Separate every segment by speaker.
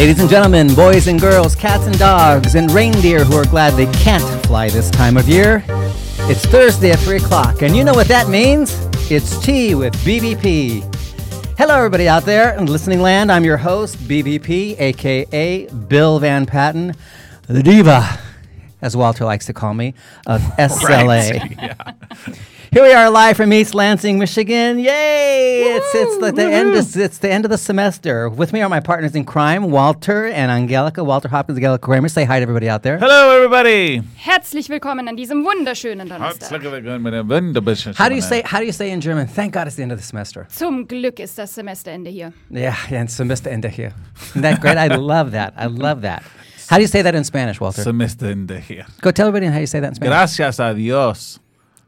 Speaker 1: Ladies and gentlemen, boys and girls, cats and dogs, and reindeer who are glad they can't fly this time of year, it's Thursday at 3 o'clock, and you know what that means? It's tea with BVP. Hello, everybody out there in listening land. I'm your host, BVP, aka Bill VanPatten, the diva, as Walter likes to call me, of SLA. Here we are live from East Lansing, Michigan. Yay! It's it's the, the end. Of, it's the end of the semester. With me are my partners in crime, Walter and Angelica. Walter Hopkins, Angelica Kraemer. Say hi to everybody out there.
Speaker 2: Hello, everybody.
Speaker 3: Herzlich willkommen an diesem wunderschönen Donnerstag.
Speaker 1: How do you say How do you say in German? Thank God it's the end of the semester.
Speaker 3: Zum Glück ist das Semesterende hier.
Speaker 1: Yeah, yeah, and Semesterende here. Isn't that great? I love that. I love that. How do you say that in Spanish, Walter?
Speaker 2: Semestre in the here.
Speaker 1: Go tell everybody how you say that in Spanish.
Speaker 2: Gracias a Dios.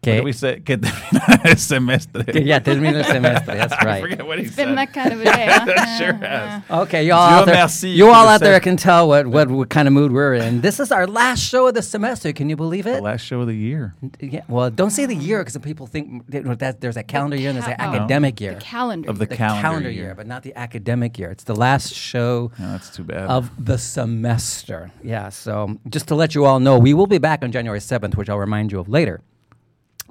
Speaker 1: Okay.
Speaker 2: What do we say? Que termina el semestre.
Speaker 1: Yeah, termina el semestre. That's right.
Speaker 2: I
Speaker 1: right.
Speaker 2: forget what he
Speaker 3: It's been that kind of a day, huh?
Speaker 2: That sure has.
Speaker 1: Okay, you all
Speaker 2: Dieu
Speaker 1: out there,
Speaker 2: merci
Speaker 1: you all out there can tell what, what what kind of mood we're in. This is our last show of the semester. Can you believe
Speaker 2: The
Speaker 1: it?
Speaker 2: last show of the year.
Speaker 1: Yeah. Well, don't say the year because people think you that there's a calendar year and there's an
Speaker 3: Ca- oh.
Speaker 1: academic year.
Speaker 3: The calendar.
Speaker 2: Of the
Speaker 1: The
Speaker 2: calendar
Speaker 1: year.
Speaker 2: year.
Speaker 1: but not the academic year. It's the last show
Speaker 2: No, that's too bad.
Speaker 1: of the semester. Yeah. So just to let you all know, we will be back on January 7th, which I'll remind you of later.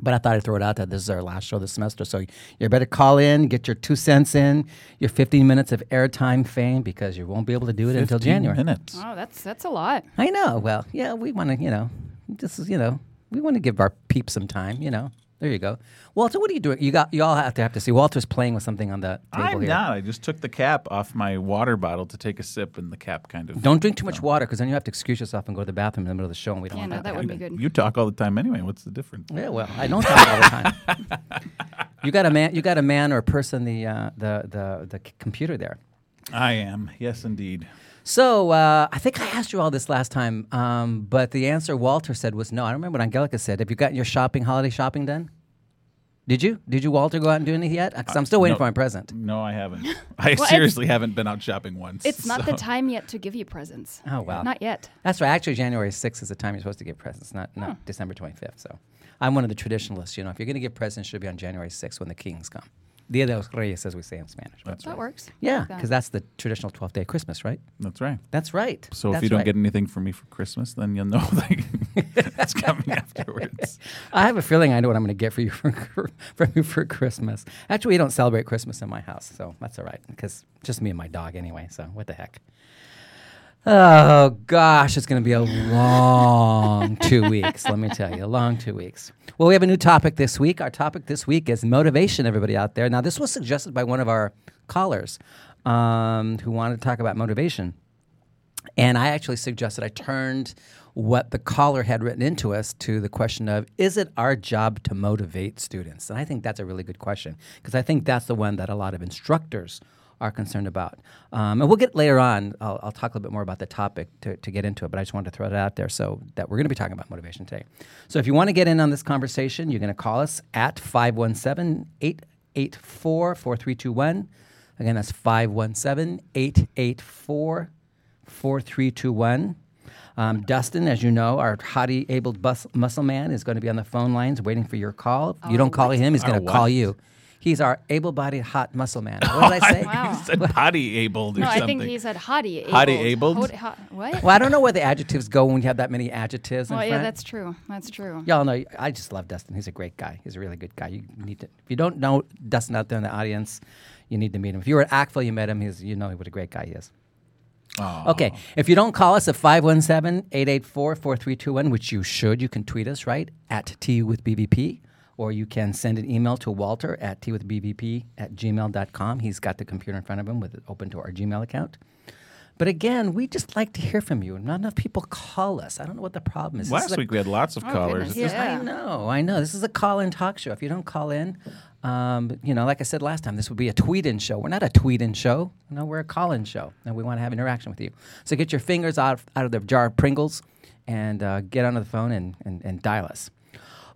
Speaker 1: But I thought I'd throw it out that this is our last show this semester. So you better call in, get your two cents in, your 15 minutes of airtime fame because you won't be able to do it until January.
Speaker 2: minutes.
Speaker 3: oh, that's that's a lot.
Speaker 1: I know. Well, yeah, we want to, you know, just, you know, we want to give our peeps some time, you know. There you go. Walter, what are you doing? You got you all have to have to see Walter's playing with something on the table
Speaker 2: I'm
Speaker 1: here.
Speaker 2: not. I just took the cap off my water bottle to take a sip, and the cap kind of.
Speaker 1: Don't drink too much water because then you have to excuse yourself and go to the bathroom in the middle of the show and we don't
Speaker 3: Yeah,
Speaker 1: want
Speaker 3: no,
Speaker 1: that.
Speaker 3: that would be good.
Speaker 2: You talk all the time anyway. What's the difference?
Speaker 1: Yeah, well, I don't talk all the time. you got a man. You got a man or a person the uh, the the the c- computer there.
Speaker 2: I am. Yes, indeed.
Speaker 1: So uh, I think I asked you all this last time, um, but the answer Walter said was no. I don't remember what Angelica said. Have you gotten your shopping, holiday shopping done? Did you? Did you, Walter, go out and do anything yet? Because I'm still waiting
Speaker 2: no.
Speaker 1: for my present.
Speaker 2: No, I haven't. I
Speaker 3: it's-
Speaker 2: seriously haven't been out shopping once.
Speaker 3: It's not the time yet to give you presents.
Speaker 1: Oh well.
Speaker 3: Not yet.
Speaker 1: That's right. Actually, January 6th is the time you're supposed to give presents, not not December 25th. So I'm one of the traditionalists. You know, if you're going to give presents, it should be on January 6th when the kings come. Dia de los Reyes, as we say in Spanish.
Speaker 2: That's
Speaker 3: That
Speaker 2: right.
Speaker 3: works.
Speaker 1: yeah, because that's the traditional 12th day of Christmas, right?
Speaker 2: That's right.
Speaker 1: That's right.
Speaker 2: So if you don't
Speaker 1: right.
Speaker 2: get anything from me for Christmas, then you'll know that it's coming afterwards.
Speaker 1: I have a feeling I know what I'm going to get for you for, from you for Christmas. Actually, we don't celebrate Christmas in my house, so that's all right because just me and my dog anyway. So what the heck? Oh gosh, it's going to be a long two weeks. Let me tell you, a long two weeks. Well, we have a new topic this week. Our topic this week is motivation. Everybody out there. Now, this was suggested by one of our callers um, who wanted to talk about motivation. And I actually suggested I turned what the caller had written into us to the question of is it our job to motivate students? And I think that's a really good question because I think that's the one that a lot of instructors are concerned about. Um, and we'll get later on, I'll, I'll talk a little bit more about the topic to, to get into it, but I just wanted to throw that out there so that we're going to be talking about motivation today. So if you want to get in on this conversation, you're going to call us at 517 884 4321. Again, that's 517 884 4321. Um, Dustin, as you know, our hottie abled bus- muscle man, is going to be on the phone lines waiting for your call. you don't call him, he's going to call you. He's our able bodied hot muscle man. What did I say?
Speaker 3: Wow.
Speaker 2: You said potty abled or
Speaker 3: No, I think he said hottie abled.
Speaker 2: Hottie abled?
Speaker 3: Hot- hot- what?
Speaker 1: Well, I don't know where the adjectives go when you have that many adjectives. in
Speaker 3: Well, yeah,
Speaker 1: front.
Speaker 3: that's true. That's true.
Speaker 1: Y'all know I just love Dustin. He's a great guy. He's a really good guy. You need to. If you don't know Dustin out there in the audience, you need to meet him. If you were at ACTFL, you met him. He's you know what a great guy he is.
Speaker 2: Aw.
Speaker 1: Okay. If you don't call us at 517-884-4321, which you should, you can tweet us, right? At Tea with BVP. Or you can send an email to Walter at Tea with BVP at gmail.com. He's got the computer in front of him with it open to our Gmail account. But again, we just like to hear from you. Not enough people call us. I don't know what the problem is. This is
Speaker 2: Last
Speaker 1: a-
Speaker 2: week we had lots of
Speaker 3: Oh,
Speaker 2: callers.
Speaker 3: goodness, yeah.
Speaker 1: I know, I know. This is a call-in talk show. If you don't call in, um, you know, like I said last time, this would be a tweet-in show. We're not a tweet-in show. No, we're a call-in show, and we want to have interaction with you. So get your fingers out of, out of the jar of Pringles and uh, get onto the phone and, and, and dial us.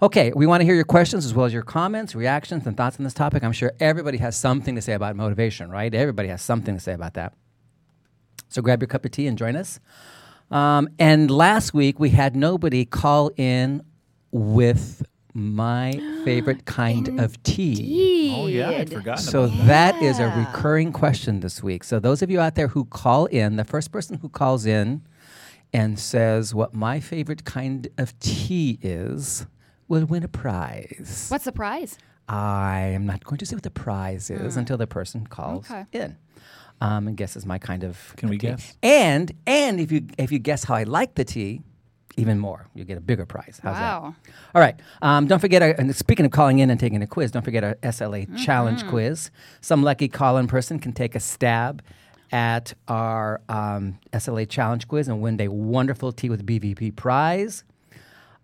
Speaker 1: Okay, we want to hear your questions as well as your comments, reactions, and thoughts on this topic. I'm sure everybody has something to say about motivation, right? Everybody has something to say about that. So grab your cup of tea and join us. Um, and last week we had nobody call in with my favorite kind of tea.
Speaker 2: Oh yeah, I'd
Speaker 3: Indeed.
Speaker 2: forgotten
Speaker 1: So
Speaker 2: about
Speaker 1: that is a recurring question this week. So those of you out there who call in, the first person who calls in and says what my favorite kind of tea is will win a prize.
Speaker 3: What's the prize?
Speaker 1: I am not going to say what the prize is until the person calls
Speaker 3: Okay.
Speaker 1: in. Um, and guesses my kind of
Speaker 2: Can we
Speaker 1: tea.
Speaker 2: guess?
Speaker 1: And and if you if you guess how I like the tea, even more, you get a bigger prize. How's that?
Speaker 3: wow.
Speaker 1: All right. Um, don't forget, our, and speaking of calling in and taking a quiz, don't forget our SLA
Speaker 3: Mm-hmm.
Speaker 1: challenge quiz. Some lucky call in person can take a stab at our um, SLA challenge quiz and win a wonderful tea with BVP prize.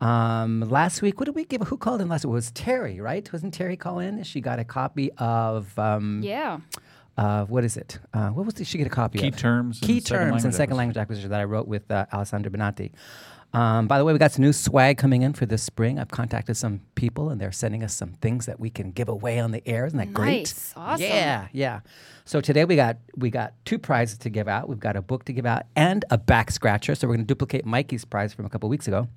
Speaker 1: Um, last week, what did we give? Who called in last week? It was Terry, right? Wasn't Terry call in? She got a copy of, um,
Speaker 3: Yeah.
Speaker 1: uh, what is it? Uh, what was it? She get a copy
Speaker 2: Key
Speaker 1: of?
Speaker 2: terms and
Speaker 1: Key
Speaker 2: second
Speaker 1: terms and second language acquisition that I wrote with uh, Alessandro Benatti. Um, by the way, we got some new swag coming in for this spring. I've contacted some people, and they're sending us some things that we can give away on the air. Isn't that great?
Speaker 3: Nice. Awesome.
Speaker 1: Yeah, yeah. So today we got we got two prizes to give out. We've got a book to give out and a back scratcher. So we're going to duplicate Mikey's prize from a couple weeks ago.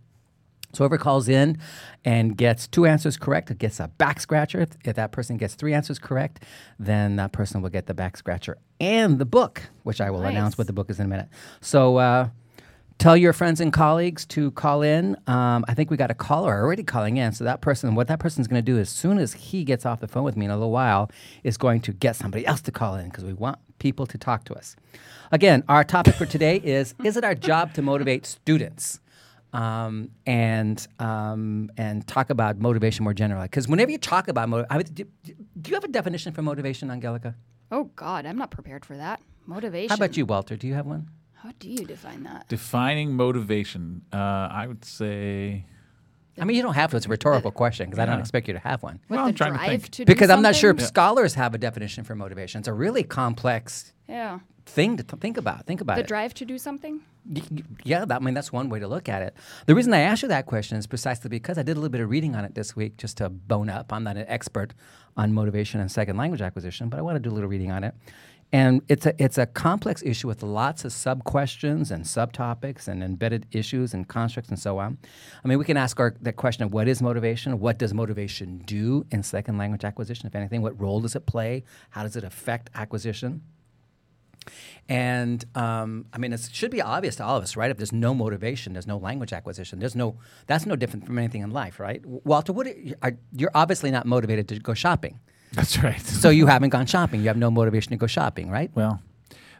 Speaker 1: So whoever calls in and gets two answers correct gets a back scratcher. If, if that person gets three answers correct, then that person will get the back scratcher and the book, which I will
Speaker 3: Nice.
Speaker 1: announce what the book is in a minute. So uh, tell your friends and colleagues to call in. Um, I think we got a caller already calling in. So that person, what that person's going to do as soon as he gets off the phone with me in a little while, is going to get somebody else to call in because we want people to talk to us. Again, our topic for today is: Is it our job to motivate students? Um, and um, and talk about motivation more generally. Because whenever you talk about motivation, do, do you have a definition for motivation, Angelica?
Speaker 3: Oh God, I'm not prepared for that. Motivation.
Speaker 1: How about you, Walter? Do you have one?
Speaker 3: How do you define that?
Speaker 2: Defining motivation, uh, I would say.
Speaker 1: I mean, you don't have to. It's a rhetorical question because I don't expect you to have one.
Speaker 3: With
Speaker 2: Well,
Speaker 3: the
Speaker 2: I'm trying to
Speaker 3: drive
Speaker 2: think.
Speaker 3: to do
Speaker 1: Because I'm not sure
Speaker 3: something?
Speaker 1: scholars have a definition for motivation. It's a really complex
Speaker 3: Yeah.
Speaker 1: thing to th- think about. Think about
Speaker 3: The
Speaker 1: it.
Speaker 3: drive to do something.
Speaker 1: Y- y- Yeah, that, I mean that's one way to look at it. The reason I asked you that question is precisely because I did a little bit of reading on it this week, just to bone up. I'm not an expert on motivation and second language acquisition, but I want to do a little reading on it. And it's a it's a complex issue with lots of sub questions and subtopics and embedded issues and constructs and so on. I mean, we can ask our that question of what is motivation? What does motivation do in second language acquisition? If anything, what role does it play? How does it affect acquisition? And um, I mean, it should be obvious to all of us, right? If there's no motivation, there's no language acquisition. There's no. That's no different from anything in life, right? Walter, what are, you're obviously not motivated to go shopping,
Speaker 2: That's right.
Speaker 1: so you haven't gone shopping. You have no motivation to go shopping, right?
Speaker 2: well,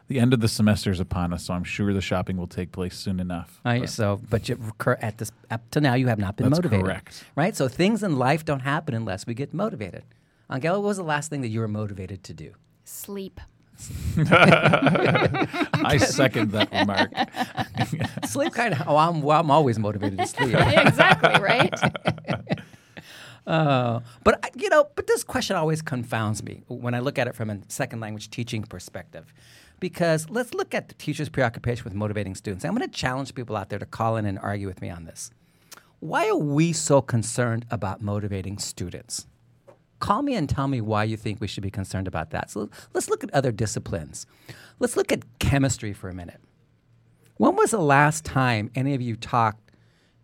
Speaker 2: the end of the semester is upon us, so I'm sure the shopping will take place soon enough.
Speaker 1: Right,
Speaker 2: But
Speaker 1: so, but you, cur- at this up to now, you have not been
Speaker 2: That's
Speaker 1: motivated,
Speaker 2: correct.
Speaker 1: right? So things in life don't happen unless we get motivated. Angela, what was the last thing that you were motivated to do?
Speaker 3: Sleep.
Speaker 2: I second that remark.
Speaker 1: Sleep, kind of. Oh, I'm, well, I'm always motivated to sleep.
Speaker 3: exactly right.
Speaker 1: Uh, but I- you know, but this question always confounds me when I look at it from a second language teaching perspective, because let's look at the teacher's preoccupation with motivating students. I'm going to challenge people out there to call in and argue with me on this. Why are we so concerned about motivating students? Call me and tell me why you think we should be concerned about that. So let's look at other disciplines. Let's look at chemistry for a minute. When was the last time any of you talked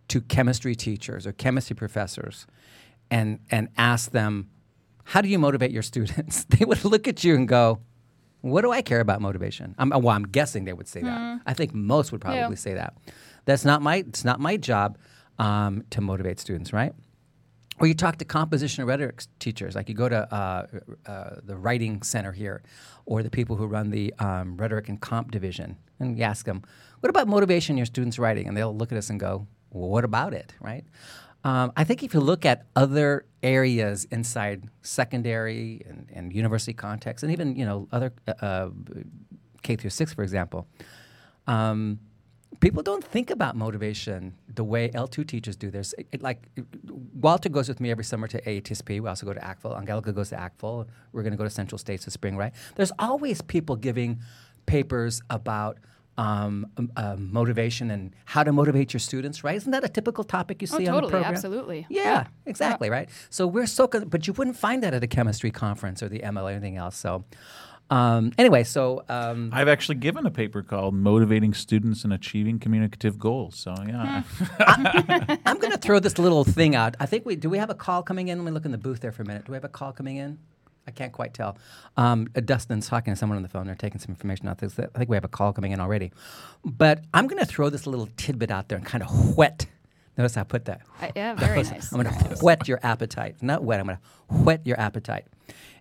Speaker 1: to chemistry teachers or chemistry professors and, and asked them, How do you motivate your students? They would look at you and go, What do I care about motivation? I'm, well, I'm guessing they would say that. I think most would probably
Speaker 3: Yeah.
Speaker 1: say that. That's not my, it's not my job um, to motivate students, right? Or you talk to composition and rhetoric teachers, like you go to uh, uh, the writing center here, or the people who run the um, rhetoric and comp division, and you ask them, "What about motivation in your students' writing?" And they'll look at us and go, well, "What about it?" Right? Um, I think if you look at other areas inside secondary and, and university context, and even you know other uh, uh, K through six, for example, um, people don't think about motivation the way L2 teachers do. There's it, it- like Walter goes with me every summer to AATSP. We also go to ACTFL. Angelica goes to ACTFL. We're going to go to Central States this spring, right? There's always people giving papers about um, um, uh, motivation and how to motivate your students, right? Isn't that a typical topic you
Speaker 3: Oh,
Speaker 1: see on the
Speaker 3: totally,
Speaker 1: program?
Speaker 3: absolutely.
Speaker 1: Yeah, exactly, right? So we're so, con- but you wouldn't find that at a chemistry conference or the ML or anything else. So, um, anyway, so um,
Speaker 2: I've actually given a paper called "Motivating Students and Achieving Communicative Goals." So yeah,
Speaker 1: I'm going to throw this little thing out. I think we do. We have a call coming in. Let me look in the booth there for a minute. Do we have a call coming in? I can't quite tell. Um, uh, Dustin's talking to someone on the phone. They're taking some information out. There. I think we have a call coming in already. But I'm going to throw this little tidbit out there and kind of whet. Notice I put that.
Speaker 3: I, yeah, very nice.
Speaker 1: I'm going to whet your appetite. Not wet. I'm going to whet your appetite,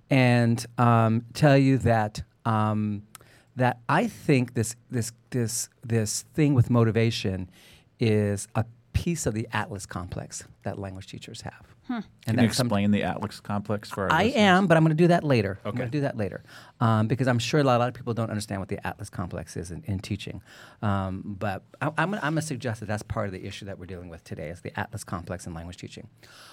Speaker 1: and um, tell you that um, that I think this this this this thing with motivation is a piece of the Atlas complex that language teachers have. And
Speaker 2: can you
Speaker 1: that some-
Speaker 2: explain the Atlas complex for our
Speaker 1: I
Speaker 2: listeners?
Speaker 1: am, but I'm going to do that later. I'm
Speaker 2: Okay.
Speaker 1: going to do that later um, because I'm sure a lot, a lot of people don't understand what the Atlas complex is in, in teaching. Um, but I, I'm, gonna- I'm to suggest that that's part of the issue that we're dealing with today is the Atlas complex in language teaching.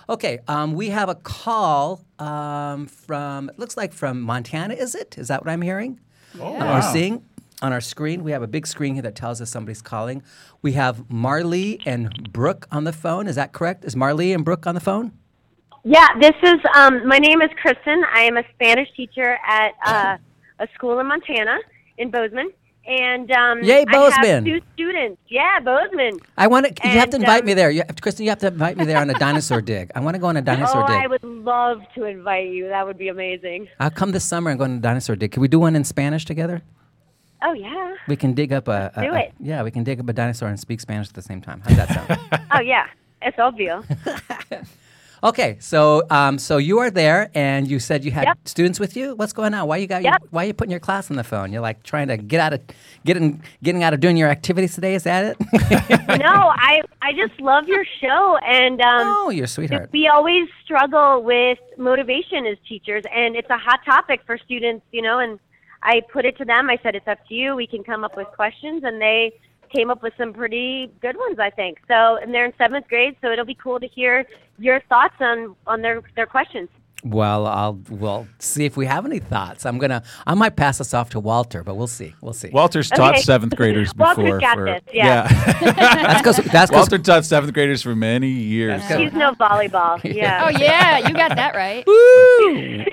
Speaker 1: Okay, um, we have a call um, from it looks like from Montana. Is it? Is that what I'm hearing?
Speaker 2: Oh,
Speaker 1: Uh,
Speaker 2: wow.
Speaker 1: Or seeing on our screen? We have a big screen here that tells us somebody's calling. We have Marley and Brooke on the phone. Is that correct? Is Marley and Brooke on the phone?
Speaker 4: Yeah, this is, um, my name is Kristen. I am a Spanish teacher at uh, a school in Montana, in Bozeman. And um,
Speaker 1: Yay,
Speaker 4: I
Speaker 1: Bozeman.
Speaker 4: have two students. Yeah, Bozeman.
Speaker 1: I want to. You have to invite
Speaker 4: um,
Speaker 1: me there. You have, Kristen, you have to invite me there on a dinosaur dig. I want to go on a dinosaur
Speaker 4: oh,
Speaker 1: dig.
Speaker 4: I would love to invite you. That would be amazing.
Speaker 1: I'll come this summer and go on a dinosaur dig. Can we do one in Spanish together?
Speaker 4: Oh, yeah.
Speaker 1: We can dig up a. a-
Speaker 4: Do
Speaker 1: a-
Speaker 4: it.
Speaker 1: yeah, we can dig up a dinosaur and speak Spanish at the same time. How's that sound?
Speaker 4: Oh, yeah. It's obvious.
Speaker 1: okay, so um, so you are there, and you said you had
Speaker 4: Yep.
Speaker 1: students with you. What's going on? Why you got?
Speaker 4: Yep.
Speaker 1: Why are you putting your class on the phone? You're like trying to get out of getting getting out of doing your activities today. Is that it?
Speaker 4: no, I, I just love your show. And um,
Speaker 1: oh, you're sweetheart.
Speaker 4: we always struggle with motivation as teachers and it's a hot topic for students you know and i put it to them i said it's up to you we can come up with questions and they came up with some pretty good ones i think so and they're in seventh grade so it'll be cool to hear your thoughts on on their their questions
Speaker 1: Well, I'll we'll see if we have any thoughts. I'm gonna I might pass this off to Walter, but we'll see. We'll see.
Speaker 2: Walter's taught
Speaker 4: Okay.
Speaker 2: seventh graders before.
Speaker 4: Walter's got
Speaker 2: for,
Speaker 4: this, yeah.
Speaker 1: that's because that's 'cause-
Speaker 2: Walter taught seventh graders for many years.
Speaker 1: That's
Speaker 4: he's no volleyball yeah
Speaker 3: Oh yeah, you got that right.
Speaker 1: Woo!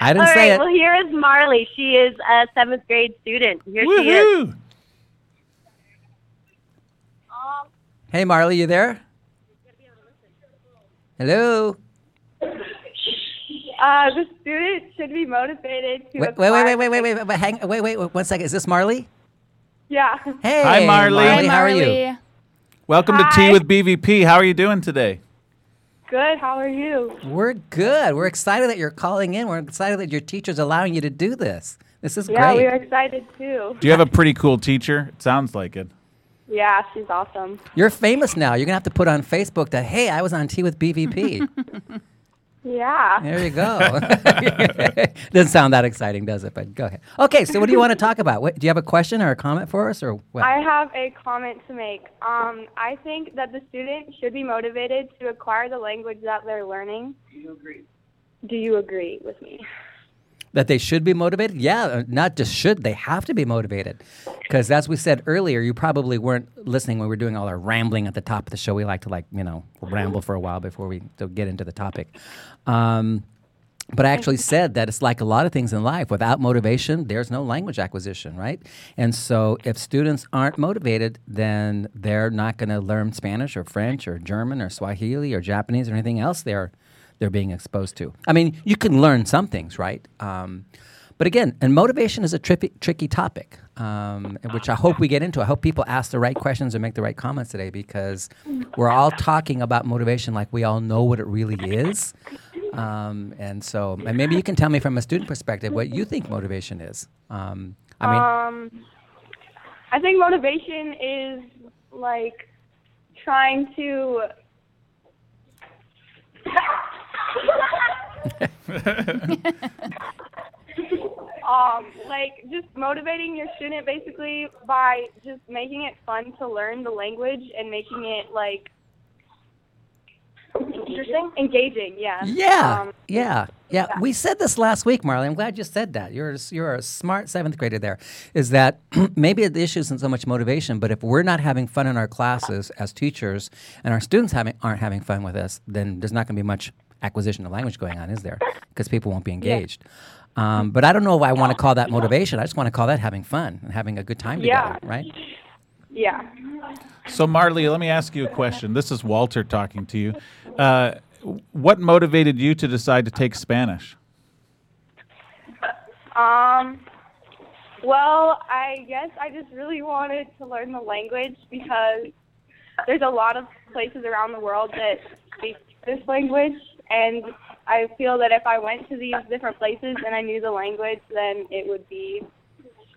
Speaker 1: I didn't
Speaker 4: all
Speaker 1: say
Speaker 4: right
Speaker 1: it.
Speaker 4: well here is marley she is a seventh grade student here she is
Speaker 1: Hey, Marley, you there? Hello.
Speaker 5: Uh, the student should be motivated to
Speaker 1: Wait, wait, wait, wait, wait, wait, wait, wait, hang, wait, wait, wait, one second. Is this Marley?
Speaker 5: Yeah.
Speaker 1: Hey,
Speaker 2: Hi, Marley.
Speaker 3: Hi,
Speaker 1: How are you?
Speaker 3: Marley.
Speaker 2: Welcome to Tea with BVP. How are you doing today?
Speaker 5: Good. How are you?
Speaker 1: We're good. We're excited that you're calling in. We're excited that your teacher's allowing you to do this. This is
Speaker 5: Yeah,
Speaker 1: great.
Speaker 5: we are excited too.
Speaker 2: Do you have a pretty cool teacher? It sounds like it.
Speaker 5: Yeah, she's awesome.
Speaker 1: You're famous now. You're gonna have to put on Facebook that hey, I was on Tea with BVP.
Speaker 5: Yeah.
Speaker 1: there you go. Doesn't sound that exciting, does it? But go ahead. Okay, so what do you want to talk about? What, do you have a question or a comment for us, or what?
Speaker 5: I have a comment to make. Um, I think that the student should be motivated to acquire the language that they're learning. Do you agree? Do you agree with me?
Speaker 1: That they should be motivated? Yeah, uh, not just should, they have to be motivated. Because as we said earlier, you probably weren't listening when we were doing all our rambling at the top of the show. We like to, like, you know, ramble for a while before we get into the topic. Um, but I actually said that it's like a lot of things in life. Without motivation, there's no language acquisition, right? And so if students aren't motivated, then they're not going to learn Spanish or French or German or Swahili or Japanese or anything else they're they're being exposed to. I mean, you can learn some things, right? Um, but again, and motivation is a tricky, tricky topic, um, which I hope we get into. I hope people ask the right questions and make the right comments today because we're all talking about motivation like we all know what it really is. Um, and so, and maybe you can tell me from a student perspective what you think motivation is. Um, I mean,
Speaker 5: Um, I think motivation is like trying to. um, like just motivating your student basically by just making it fun to learn the language and making it like Interesting. Engaging. Yeah.
Speaker 1: Yeah,
Speaker 5: Um,
Speaker 1: yeah, yeah. We said this last week, Marley. I'm glad you said that. You're a, you're a smart seventh grader. There is that maybe the issue isn't so much motivation, but if we're not having fun in our classes as teachers, and our students having aren't having fun with us, then there's not going to be much acquisition of language going on, is there? Because people won't be engaged. Um, but I don't know if I want to call that motivation. I just want to call that having fun and having a good time
Speaker 5: Yeah.
Speaker 1: together, right?
Speaker 5: yeah.
Speaker 2: So, Marley, let me ask you a question. This is Walter talking to you. Uh, what motivated you to decide to take Spanish?
Speaker 5: Um. Well, I guess I just really wanted to learn the language because there's a lot of places around the world that speak this language, and I feel that if I went to these different places and I knew the language, then it would be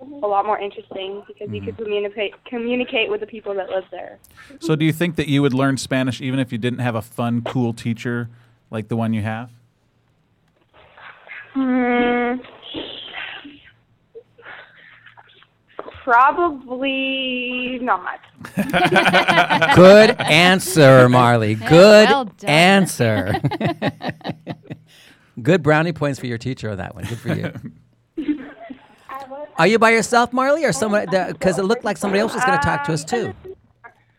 Speaker 5: a lot more interesting because you could communicate communicate with the people that live there.
Speaker 2: So, do you think that you would learn Spanish even if you didn't have a fun, cool teacher like the one you have?
Speaker 5: Hmm. Probably not.
Speaker 1: Good answer, Marley. Good
Speaker 3: well
Speaker 1: answer. Good brownie points for your teacher on that one. Good for you. Are you by yourself, Marley, or someone? Because it looked like somebody else was going to talk to us um, too.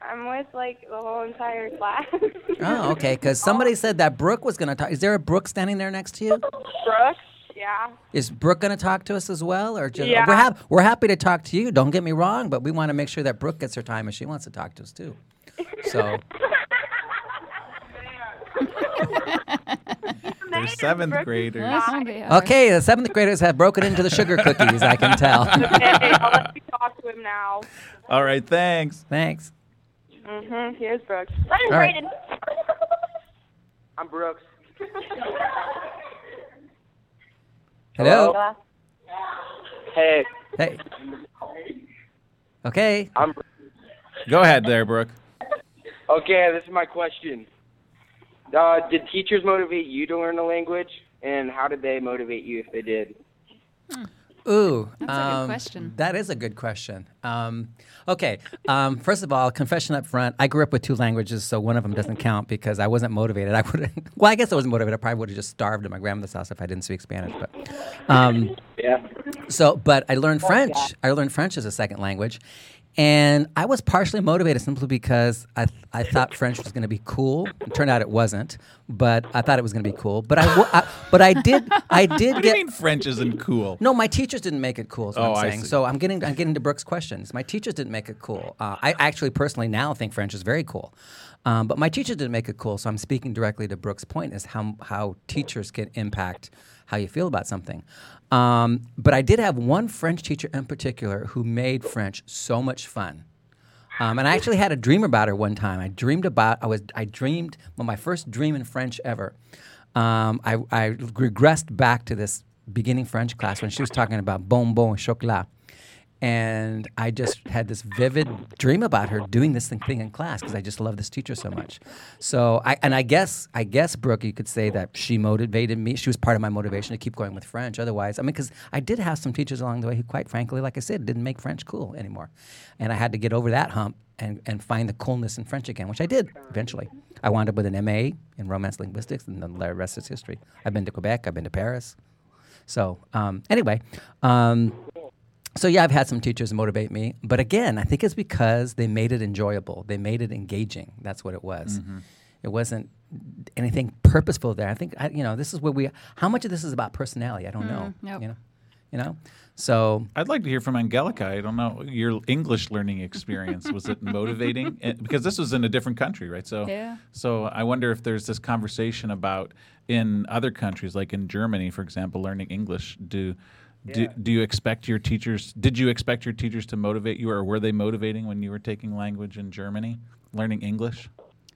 Speaker 5: I'm with like the whole entire class.
Speaker 1: Oh, okay. Because somebody said that Brooke was going to talk. Is there a Brooke standing there next to you?
Speaker 5: Brooke. Yeah.
Speaker 1: Is Brooke going to talk to us as well, or just
Speaker 5: Yeah.
Speaker 1: we're hap- we're happy to talk to you. Don't get me wrong, but we want to make sure that Brooke gets her time and she wants to talk to us too. So
Speaker 2: They're seventh graders.
Speaker 3: They are.
Speaker 1: okay, the seventh graders have broken into the sugar cookies. I can tell.
Speaker 5: Okay, I'll let you talk to him now.
Speaker 2: All right, thanks.
Speaker 1: Thanks.
Speaker 5: Mhm. Here's Brooke.
Speaker 1: All right.
Speaker 6: I'm Brooks.
Speaker 1: Hello.
Speaker 6: Hey,
Speaker 1: Hey. Okay.
Speaker 6: I'm
Speaker 2: Go ahead there, Brooke.
Speaker 6: okay. This is my question. Uh, did teachers motivate you to learn the language, and how did they motivate you if they did?
Speaker 1: Ooh,
Speaker 3: That's a good
Speaker 1: um,
Speaker 3: question.
Speaker 1: That is a good question. Um, okay, um, first of all, confession up front. I grew up with two languages, so one of them doesn't count because I wasn't motivated. I would, well, I guess I wasn't motivated. I probably would have just starved at my grandmother's house if I didn't speak Spanish. But um,
Speaker 6: Yeah.
Speaker 1: so, but I learned French. I learned French as a second language, and I was partially motivated simply because I I thought French was going to be cool. It turned out it wasn't, but I thought it was going to be cool. But I, w- I- but I did I did
Speaker 2: What do you
Speaker 1: get
Speaker 2: mean French isn't cool?
Speaker 1: no, my teachers didn't make it cool. Is what
Speaker 2: Oh,
Speaker 1: I'm
Speaker 2: I
Speaker 1: saying.
Speaker 2: see.
Speaker 1: So I'm getting I'm getting to Brooke's questions. My teachers didn't make it cool. Uh, I actually personally now think French is very cool, um, but my teacher didn't make it cool. So I'm speaking directly to Brooke's point: is how how teachers can impact how you feel about something. Um, but I did have one French teacher in particular who made French so much fun. Um, and I actually had a dream about her one time. I dreamed about I was I dreamed well, my first dream in French ever. Um, I, I regressed back to this beginning French class when she was talking about bonbon chocolat, and I just had this vivid dream about her doing this thing, in class because I just love this teacher so much. So I and I guess I guess Brooke, you could say that she motivated me. She was part of my motivation to keep going with French. Otherwise, I mean, because I did have some teachers along the way who, quite frankly, like I said, didn't make French cool anymore, and I had to get over that hump and and find the coolness in French again, which I did eventually. I wound up with an MA in Romance Linguistics, and then the rest is history. I've been to Quebec. I've been to Paris. So um, anyway. Um, so yeah, I've had some teachers motivate me, but again, I think it's because they made it enjoyable. They made it engaging. That's what it was. It wasn't anything purposeful there. I think I, you know this is where we. How much of this is about personality? I don't know.
Speaker 3: nope.
Speaker 1: You know, you know. So
Speaker 2: I'd like to hear from Angelica. I don't know your English learning experience. Was it motivating? Eh, Because this was in a different country, right? So,
Speaker 3: Yeah.
Speaker 2: so I wonder if there's this conversation about in other countries, like in Germany, for example, learning English. Do do, do you expect your teachers? Did you expect your teachers to motivate you, or were they motivating when you were taking language in Germany, learning English?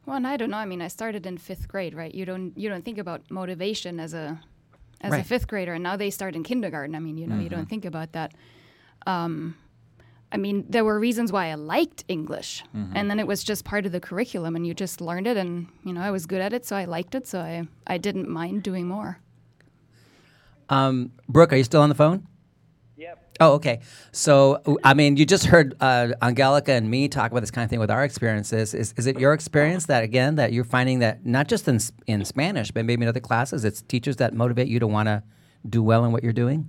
Speaker 3: Well, and I don't know. I mean, I started in fifth grade, right? You don't you don't think about motivation as a as a fifth grader, and now they start in kindergarten. I mean, you know, you don't think about that. Um, I mean, there were reasons why I liked English, and then it was just part of the curriculum, and you just learned it, and you know, I was good at it, so I liked it, so I I didn't mind doing more.
Speaker 1: Um, Brooke, are you still on the phone?
Speaker 6: Yep.
Speaker 1: Oh, okay. So, I mean, you just heard uh, Angelica and me talk about this kind of thing with our experiences. Is, is it your experience that, again, that you're finding that not just in, in Spanish, but maybe in other classes, it's teachers that motivate you to want to do well in what you're doing?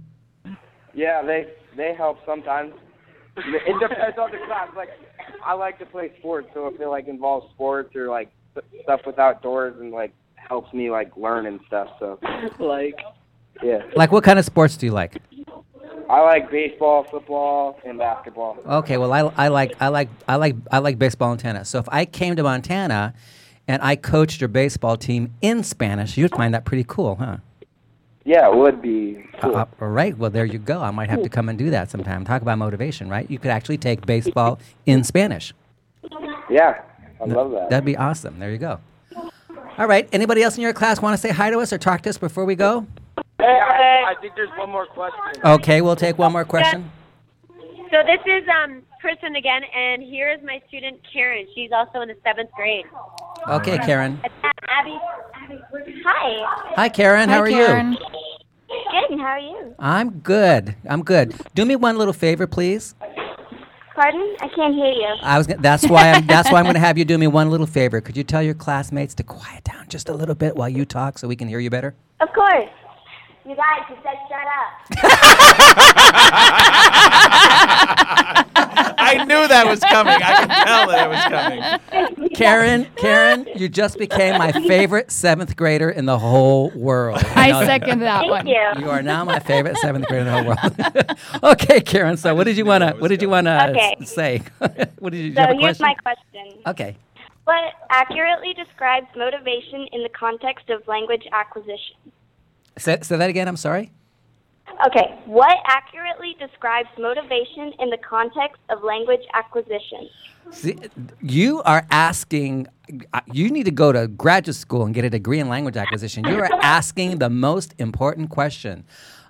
Speaker 6: Yeah, they they help sometimes. It depends on the class. Like, I like to play sports, so if it like involves sports or like stuff with outdoors and like helps me like learn and stuff. So,
Speaker 7: Like,
Speaker 6: yeah,
Speaker 1: Like, what kind of sports do you like?
Speaker 6: I like baseball, football, and basketball.
Speaker 1: Okay, well, I, I like I like I like I like baseball and tennis. So if I came to Montana and I coached your baseball team in Spanish, you'd find that pretty cool, huh?
Speaker 6: Yeah, it would be cool.
Speaker 1: Uh, all right. Well, there you go. I might have to come and do that sometime. Talk about motivation, right? You could actually take baseball in Spanish.
Speaker 6: yeah, I love that.
Speaker 1: That'd be awesome. There you go. All right. Anybody else in your class want to say hi to us or talk to us before we go?
Speaker 6: Hey, I, I think there's one more question.
Speaker 1: Okay, we'll take one more question.
Speaker 4: So this is um Kristen again, and here is my student Karen. She's also in the seventh grade.
Speaker 1: Okay, Karen.
Speaker 4: Abby. Hi.
Speaker 1: Hi, Karen. How
Speaker 3: Hi,
Speaker 1: are
Speaker 3: Karen.
Speaker 1: you?
Speaker 4: Good. How are you?
Speaker 1: I'm good. I'm good. Do me one little favor, please.
Speaker 4: Pardon? I can't hear you.
Speaker 1: I was. gonna- That's why. I'm, that's why I'm going to have you do me one little favor. Could you tell your classmates to quiet down just a little bit while you talk, so we can hear you better?
Speaker 4: Of course. You guys, you said shut up.
Speaker 2: I knew that was coming. I could tell that it was coming.
Speaker 1: Karen, Karen, you just became my favorite seventh grader in the whole world.
Speaker 3: I
Speaker 1: know
Speaker 3: second that
Speaker 4: Thank
Speaker 3: one.
Speaker 4: you.
Speaker 1: You are now my favorite seventh grader in the whole world. okay, Karen. So, what did you want to? What did you want to
Speaker 4: Okay.
Speaker 1: say? what did you, did you
Speaker 8: So
Speaker 1: have a
Speaker 8: here's
Speaker 1: question?
Speaker 8: my question.
Speaker 1: Okay.
Speaker 8: What accurately describes motivation in the context of language acquisition?
Speaker 1: Say, say that again. I'm sorry.
Speaker 8: Okay, what accurately describes motivation in the context of language acquisition?
Speaker 1: See, you are asking. uh, You need to go to graduate school and get a degree in language acquisition. You are asking the most important question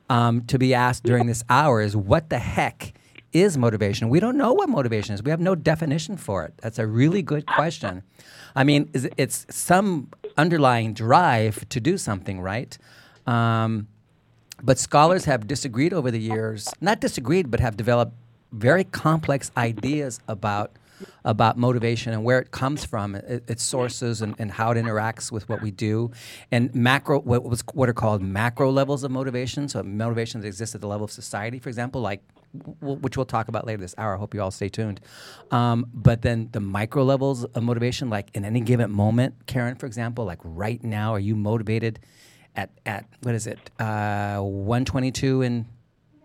Speaker 1: um, to be asked during this hour: is what the heck is motivation? We don't know what motivation is. We have no definition for it. That's a really good question. I mean, it's some underlying drive to do something, right? Um, but scholars have disagreed over the years, not disagreed, but have developed very complex ideas about about motivation and where it comes from, it, its sources, and, and how it interacts with what we do, and macro what was what are called macro levels of motivation. So motivation that exists at the level of society, for example, like w- which we'll talk about later this hour. I hope you all stay tuned. Um, but then the micro levels of motivation, like in any given moment, Karen, for example, like right now, are you motivated? At at what is it uh, 122 in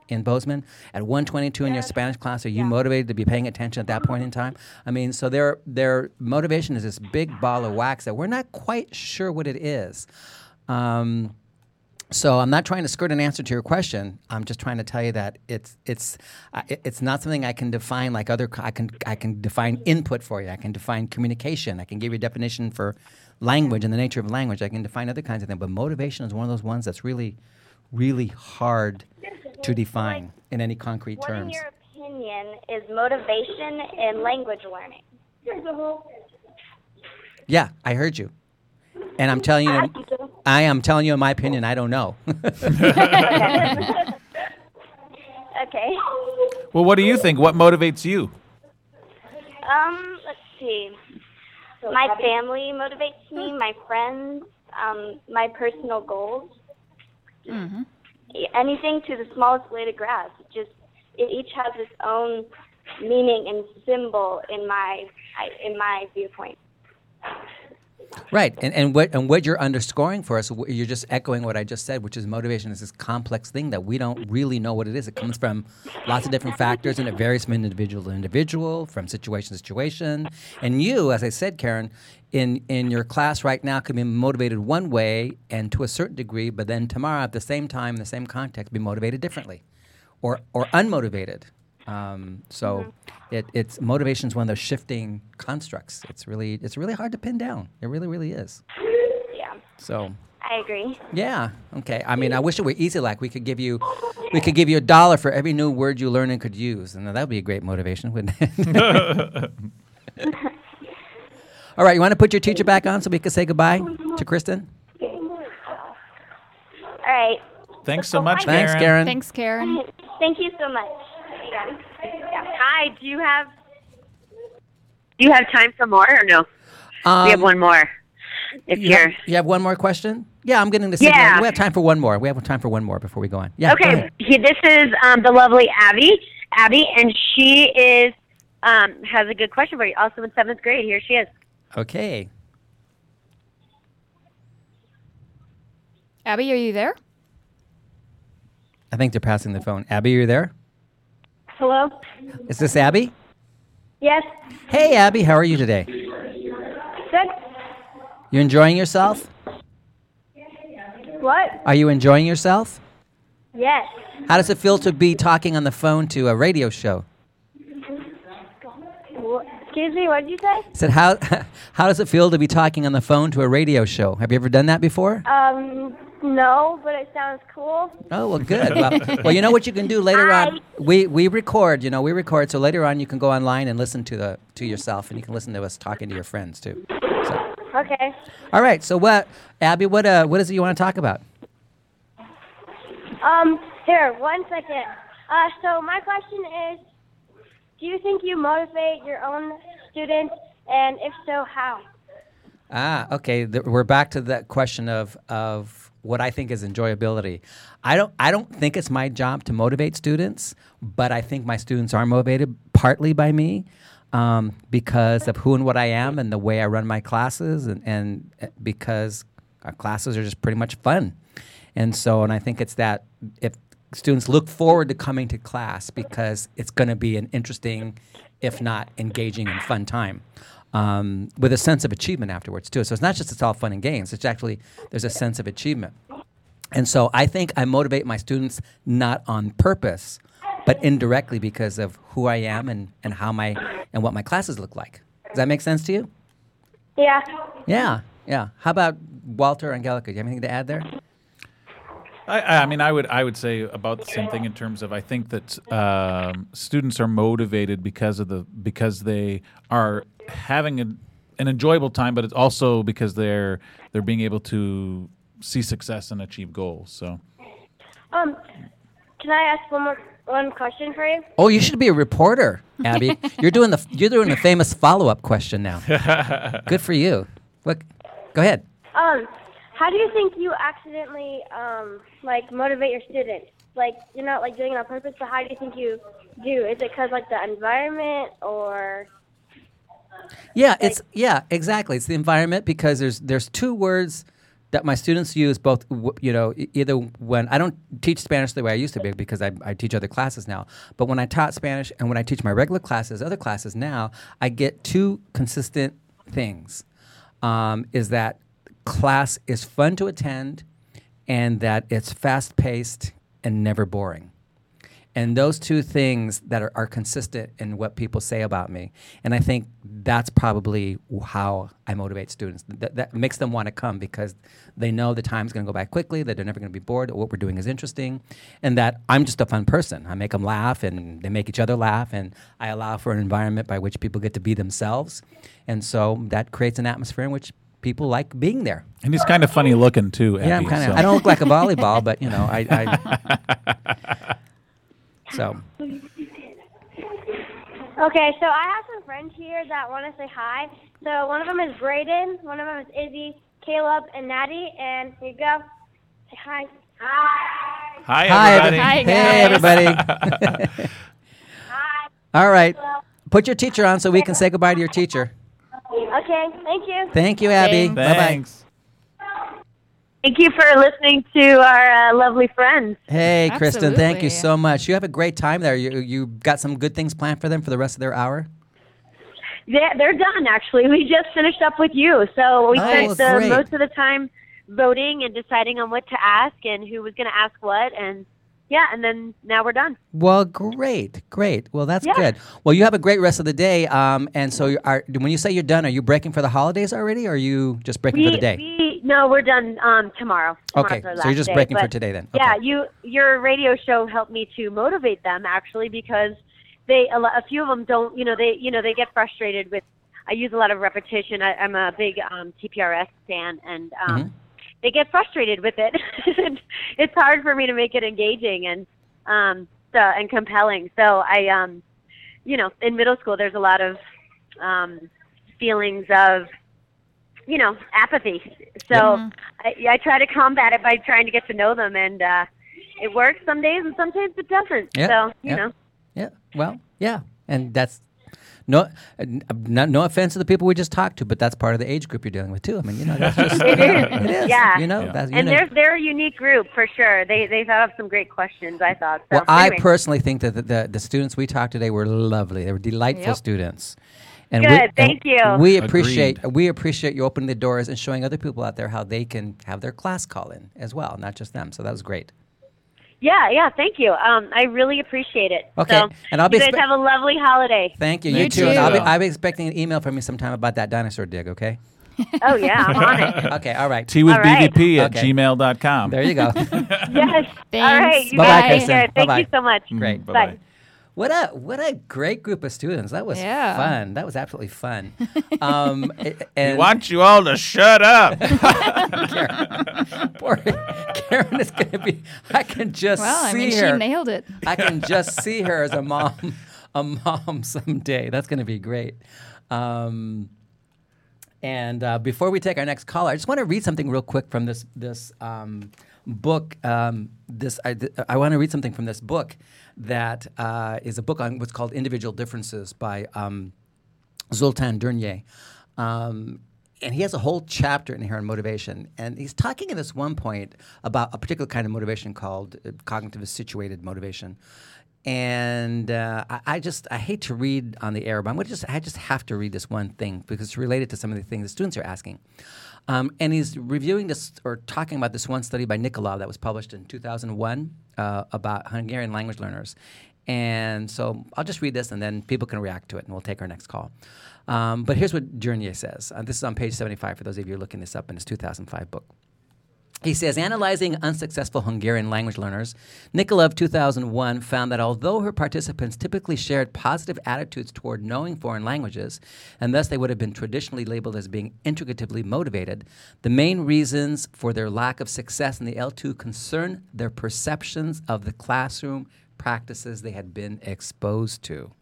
Speaker 1: in Bozeman at 122 in your Spanish class are you motivated to be paying attention at that point in time I mean so their their motivation is this big ball of wax that we're not quite sure what it is um, so I'm not trying to skirt an answer to your question. I'm just trying to tell you that it's it's uh, it's not something I can define like other. I can I can define input for you. I can define communication. I can give you a definition for language and the nature of language. I can define other kinds of things. But motivation is one of those ones that's really, really hard to define in any concrete
Speaker 8: What, in
Speaker 1: terms.
Speaker 8: your opinion, is motivation in language learning?
Speaker 1: Yeah, I heard you, and I'm telling you. I am telling you, in my opinion, I don't know.
Speaker 8: Okay.
Speaker 2: Well, what do you think? What motivates you?
Speaker 8: Um, let's see. My family motivates me, my friends, um, my personal goals.
Speaker 3: Mm-hmm.
Speaker 8: Anything to the smallest blade of grass. It just it each has its own meaning and symbol in my I- in my viewpoint.
Speaker 1: Right, and, and what and what you're underscoring for us, you're just echoing what I just said, which is motivation is this complex thing that we don't really know what it is. It comes from lots of different factors, and it varies from individual to individual, from situation to situation. And you, as I said, Karen, in in your class right now, could be motivated one way and to a certain degree, but then tomorrow, at the same time, in the same context, be motivated differently, or or unmotivated. Um, so it, it's motivation is one of those shifting constructs. It's really it's really hard to pin down. It really really is.
Speaker 8: Yeah,
Speaker 1: So
Speaker 8: I agree.
Speaker 1: yeah, okay. I mean, I wish it were easy. Like we could give you, we could give you a dollar for every new word you learn and could use, and that would be a great motivation, wouldn't it? All right, you want to put your teacher back on so we can say goodbye to Kristen?
Speaker 8: All right.
Speaker 2: Thanks so much,
Speaker 1: Thanks,
Speaker 2: Karen.
Speaker 1: Karen.
Speaker 3: Thanks, Karen.
Speaker 8: Thank you so much.
Speaker 4: Hi. Do you have Do you have time for more or no?
Speaker 1: Um,
Speaker 4: we have one more. If
Speaker 1: You
Speaker 4: you're
Speaker 1: have, you have one more question? Yeah, I'm getting the signal.
Speaker 4: Yeah.
Speaker 1: We have time for one more. We have time for one more before we go on. Yeah.
Speaker 4: okay, he, this is um, the lovely Abby. Abby, and she is um, has a good question for you. Also in seventh grade. Here she is.
Speaker 1: Okay.
Speaker 3: Abby, are you there?
Speaker 1: I think they're passing the phone. Abby, are you there?
Speaker 8: Hello?
Speaker 1: Is this Abby?
Speaker 8: Yes?
Speaker 1: Hey, Abby, how are you today?
Speaker 8: Good?
Speaker 1: You enjoying yourself?
Speaker 8: What?
Speaker 1: Are you enjoying yourself?
Speaker 8: Yes.
Speaker 1: How does it feel to be talking on the phone to a radio show?
Speaker 8: Excuse me, what did you say?
Speaker 1: I said, how, how does it feel to be talking on the phone to a radio show? Have you ever done that before?
Speaker 8: Um, no, but it sounds cool.
Speaker 1: Oh well, good. Well, well, you know what you can do later on. We we record. You know, we record. So later on, you can go online and listen to the to yourself, and you can listen to us talking to your friends too. So,
Speaker 8: Okay.
Speaker 1: all right. So what, Abby? What uh, what is it you want to talk about?
Speaker 8: Um, here, one second. Uh, so my question is, do you think you motivate your own students, and if so, how?
Speaker 1: Ah, okay. Th- we're back to that question of of what I think is enjoyability. I don't I don't think it's my job to motivate students, but I think my students are motivated partly by me um, because of who and what I am and the way I run my classes, and, and uh, because our classes are just pretty much fun. And so, and I think it's that if students look forward to coming to class because it's going to be an interesting, if not engaging and fun time, um, with a sense of achievement afterwards too. So it's not just it's all fun and games. It's actually there's a sense of achievement. And so I think I motivate my students not on purpose, but indirectly because of who I am and, and how my and what my classes look like. Does that make sense to you?
Speaker 8: Yeah.
Speaker 1: Yeah, yeah. How about Walter Angelica? Do you have anything to add there?
Speaker 2: I, I mean, I would I would say about the same thing in terms of I think that um, students are motivated because of the because they are having a, an enjoyable time, but it's also because they're they're being able to see success and achieve goals. So
Speaker 8: Um, can I ask one more one question for you?
Speaker 1: Oh, you should be a reporter, Abby. you're doing the you're doing the famous follow up question now. Good for you. What? Go ahead.
Speaker 8: Um, how do you think you accidentally um like motivate your students? Like you're not like doing it on purpose, but how do you think you do? Is it because like the environment or?
Speaker 1: Yeah, it's yeah, exactly. It's the environment because there's there's two words that my students use both you know either when I don't teach Spanish the way I used to be because I, I teach other classes now but when I taught Spanish and when I teach my regular classes other classes now I get two consistent things um, is that class is fun to attend and that it's fast paced and never boring and those two things that are, are consistent in what people say about me. And I think that's probably how I motivate students. That, that makes them want to come because they know the time's going to go by quickly, that they're never going to be bored, that what we're doing is interesting, and that I'm just a fun person. I make them laugh and they make each other laugh, and I allow for an environment by which people get to be themselves. And so that creates an atmosphere in which people like being there.
Speaker 2: and he's kind of funny looking too.
Speaker 1: Yeah, I'm kind of.
Speaker 2: so-
Speaker 1: I don't look like a volleyball, but you know, I. I so
Speaker 8: Okay, so I have some friends here that want to say hi. So one of them is Brayden, one of them is Izzy, Caleb, and Natty. And here you go. Say hi. Hi.
Speaker 2: Hi,
Speaker 1: Hi,
Speaker 2: everybody.
Speaker 3: Hi,
Speaker 1: hey, everybody.
Speaker 8: Hi.
Speaker 1: All right. Put your teacher on so we can say goodbye to your teacher.
Speaker 8: Okay, thank you.
Speaker 1: Thank you, Abby.
Speaker 3: Thanks.
Speaker 1: Bye bye.
Speaker 2: Thanks.
Speaker 4: Thank you for listening to our uh, lovely friends.
Speaker 1: Hey, Kristen, thank you so much. You have a great time there. You you got some good things planned for them for the rest of their hour.
Speaker 4: They're, they're done, actually. We just finished up with you. So we
Speaker 1: Oh,
Speaker 4: spent the,
Speaker 1: great.
Speaker 4: most of the time voting and deciding on what to ask and who was going to ask what. And yeah, and then now we're done.
Speaker 1: Well, great, great. Well, that's
Speaker 4: Yeah.
Speaker 1: good. Well, you have a great rest of the day. Um, and so, are when you say you're done, are you breaking for the holidays already, or are you just breaking for the day?
Speaker 4: No, we're done um, tomorrow. Tomorrow's
Speaker 1: Okay, so you're just
Speaker 4: day,
Speaker 1: breaking for today then.
Speaker 4: Yeah, you your radio show helped me to motivate them actually because they a, a few of them don't you know they you know they get frustrated with I use a lot of repetition. I, I'm a big um, TPRS fan and um,
Speaker 1: Mhm.
Speaker 4: they get frustrated with it. it's hard for me to make it engaging and um, uh, and compelling. So I, um, you know, in middle school, there's a lot of um, feelings of, you know, apathy. So I, I try to combat it by trying to get to know them, and uh, it works some days, and sometimes it doesn't.
Speaker 1: Yeah,
Speaker 4: So you
Speaker 1: yeah.
Speaker 4: know.
Speaker 1: Yeah. Well, yeah, and that's no, n- not, no offense to the people we just talked to, but that's part of the age group you're dealing with too. I mean, you know, that's just
Speaker 4: It is.
Speaker 1: It is.
Speaker 4: Yeah.
Speaker 1: You know,
Speaker 2: Yeah.
Speaker 1: that's you
Speaker 4: And
Speaker 1: know.
Speaker 4: they're they're a unique group for sure. They they thought of some great questions. I thought. So
Speaker 1: Well, I personally think that the, the, the students we talked today were lovely. They were delightful
Speaker 3: Yep.
Speaker 1: students. And
Speaker 4: Good,
Speaker 1: we, and
Speaker 4: thank you.
Speaker 1: We
Speaker 2: Agreed.
Speaker 1: appreciate we appreciate you opening the doors and showing other people out there how they can have their class call in as well, not just them. So that was great.
Speaker 4: Yeah, yeah. Thank you. Um, I really appreciate it.
Speaker 1: Okay,
Speaker 4: So
Speaker 1: and I'll be
Speaker 4: you guys
Speaker 1: expe-
Speaker 4: have a lovely holiday.
Speaker 1: Thank you.
Speaker 3: You
Speaker 1: You, too. And I'll be. I'll be expecting an email from you sometime about that dinosaur dig. Okay.
Speaker 4: Oh yeah, I'm on it.
Speaker 1: okay. All right.
Speaker 2: Tea with
Speaker 4: All right.
Speaker 2: BVP at
Speaker 1: Okay.
Speaker 2: gmail.com.
Speaker 1: There you go.
Speaker 4: Yes. All right. You
Speaker 1: Bye-bye,
Speaker 4: guys take
Speaker 1: Kristen.
Speaker 4: care. Thank
Speaker 1: Bye-bye.
Speaker 4: you so much.
Speaker 1: Great.
Speaker 2: Mm, Bye-bye.
Speaker 4: Bye.
Speaker 1: What a what a great group of students. That was
Speaker 3: Yeah.
Speaker 1: fun. That was absolutely fun. Um, and
Speaker 2: We want you all to shut up.
Speaker 1: Karen, poor Karen is going to be. I can just
Speaker 3: Well, I
Speaker 1: see
Speaker 3: mean,
Speaker 1: her.
Speaker 3: she nailed it.
Speaker 1: I can just see her as a mom, a mom someday. That's going to be great. Um, and uh, before we take our next caller, I just want to read something real quick from this this um, book. Um, this I, th- I want to read something from this book that uh, is a book on what's called Individual Differences by um, Zoltan Dörnyei. Um, and he has a whole chapter in here on motivation. And he's talking at this one point about a particular kind of motivation called uh, cognitive situated motivation. And uh, I, I just I hate to read on the air, but I'm gonna just I just have to read this one thing because it's related to some of the things the students are asking. Um, and he's reviewing this or talking about this one study by Nikolov that was published in 2001 uh, about Hungarian language learners. And so I'll just read this and then people can react to it and we'll take our next call. Um, but here's what Dörnyei says. Uh, this is on page 75 for those of you looking this up in his 2005 book. He says, analyzing unsuccessful Hungarian language learners, Nikolov 2001 found that although her participants typically shared positive attitudes toward knowing foreign languages, and thus they would have been traditionally labeled as being integratively motivated, the main reasons for their lack of success in the L2 concern their perceptions of the classroom practices they had been exposed to.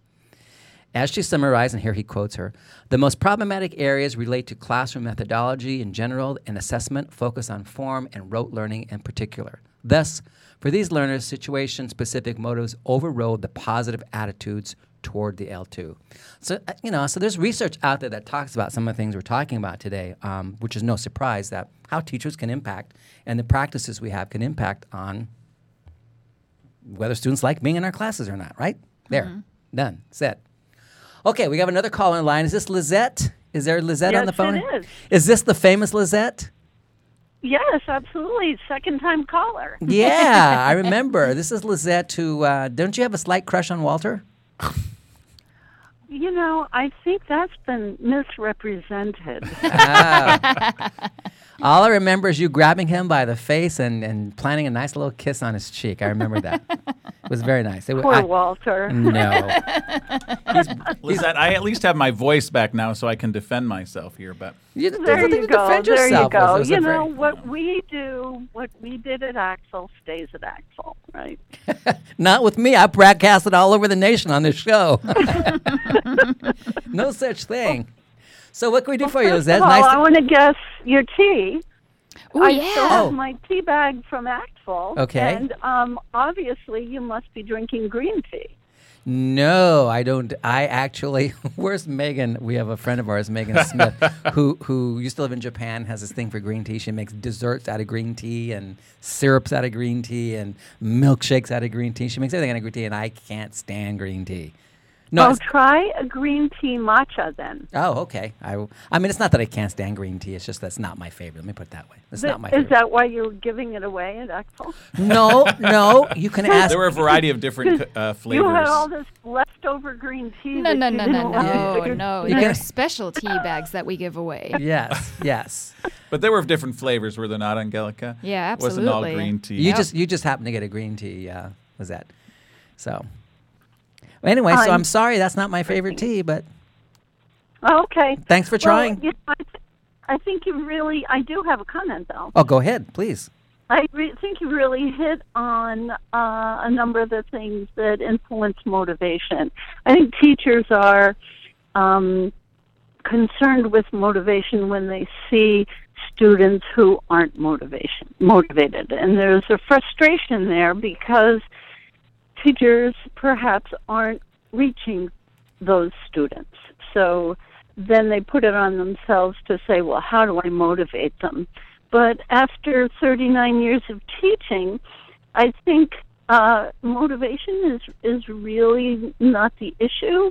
Speaker 1: As she summarized, and here he quotes her, the most problematic areas relate to classroom methodology in general and assessment, focus on form and rote learning in particular. Thus, for these learners, situation specific motives overrode the positive attitudes toward the L2. So, uh, you know, so there's research out there that talks about some of the things we're talking about today, um, which is no surprise that how teachers can impact and the practices we have can impact on whether students like being in our classes or not, right? There, done, set. Okay, we have another caller in line. Is this Lizette? Is there Lizette on the phone?
Speaker 7: it is.
Speaker 1: Is this the famous Lizette?
Speaker 7: Yes, absolutely. Second time caller.
Speaker 1: Yeah, I remember. This is Lizette who, uh, don't you have a slight crush on Walter?
Speaker 7: You know, I think that's been misrepresented.
Speaker 1: Ah. All I remember is you grabbing him by the face and, and planting a nice little kiss on his cheek. I remember that. it was very nice. It,
Speaker 7: Poor
Speaker 1: I-
Speaker 7: Walter.
Speaker 1: No.
Speaker 2: he's, Lizette, I at least have my voice back now so I can defend myself here. But
Speaker 1: You, there's
Speaker 7: There
Speaker 1: nothing
Speaker 7: you
Speaker 1: to
Speaker 7: go.
Speaker 1: defend
Speaker 7: There you
Speaker 1: yourself with.
Speaker 7: go.
Speaker 1: It was a
Speaker 7: You
Speaker 1: very-
Speaker 7: know what we do, what we did at ACTFL stays at ACTFL, right?
Speaker 1: Not with me. I broadcast it all over the nation on this show. no such thing. So what can we do for you, Lizette?
Speaker 7: well,
Speaker 1: Nice
Speaker 7: I want to guess your tea.
Speaker 3: Oh
Speaker 7: I
Speaker 3: yeah.
Speaker 7: still have
Speaker 1: Oh.
Speaker 7: my tea bag from ACTFL.
Speaker 1: Okay.
Speaker 7: And um, obviously, you must be drinking green tea.
Speaker 1: No, I don't. I actually, where's Megan? We have a friend of ours, Megan Smith, who who used to live in Japan, has this thing for green tea. She makes desserts out of green tea and syrups out of green tea and milkshakes out of green tea. She makes everything out of green tea, and I can't stand green tea. No.
Speaker 7: oh,
Speaker 1: it's-
Speaker 7: try a green tea matcha then.
Speaker 1: oh, okay. I, I mean, it's not that I can't stand green tea. It's just that's not my favorite. Let me put it that way. It's
Speaker 7: Th-
Speaker 1: not my
Speaker 7: Is
Speaker 1: favorite.
Speaker 7: that why you're giving it away at ACTFL?
Speaker 1: no, no. You can ask.
Speaker 2: there were a variety of different uh, flavors.
Speaker 7: You had all this leftover green tea.
Speaker 3: No,
Speaker 7: that
Speaker 3: no, no, no,
Speaker 7: want
Speaker 3: no,
Speaker 7: drink.
Speaker 3: no.
Speaker 1: You
Speaker 3: There are special tea bags that we give away.
Speaker 1: yes, yes.
Speaker 2: But there were different flavors, were there not, Angelica?
Speaker 3: Yeah, absolutely.
Speaker 2: Wasn't all green tea.
Speaker 1: You just you just happen to get a green tea. Uh, was that? So. Anyway, so
Speaker 7: I'm-
Speaker 1: I'm sorry that's not my favorite tea, but
Speaker 7: Okay.
Speaker 1: thanks for trying.
Speaker 7: Well, you know, I, th- I think you really. I do have a comment though.
Speaker 1: oh, go ahead, please.
Speaker 7: I re- think you really hit on uh, a number of the things that influence motivation. I think teachers are um, concerned with motivation when they see students who aren't motivation motivated, and there's a frustration there because teachers perhaps aren't reaching those students. So then they put it on themselves to say, well, how do I motivate them? But after 39 years of teaching, I think uh, motivation is is really not the issue.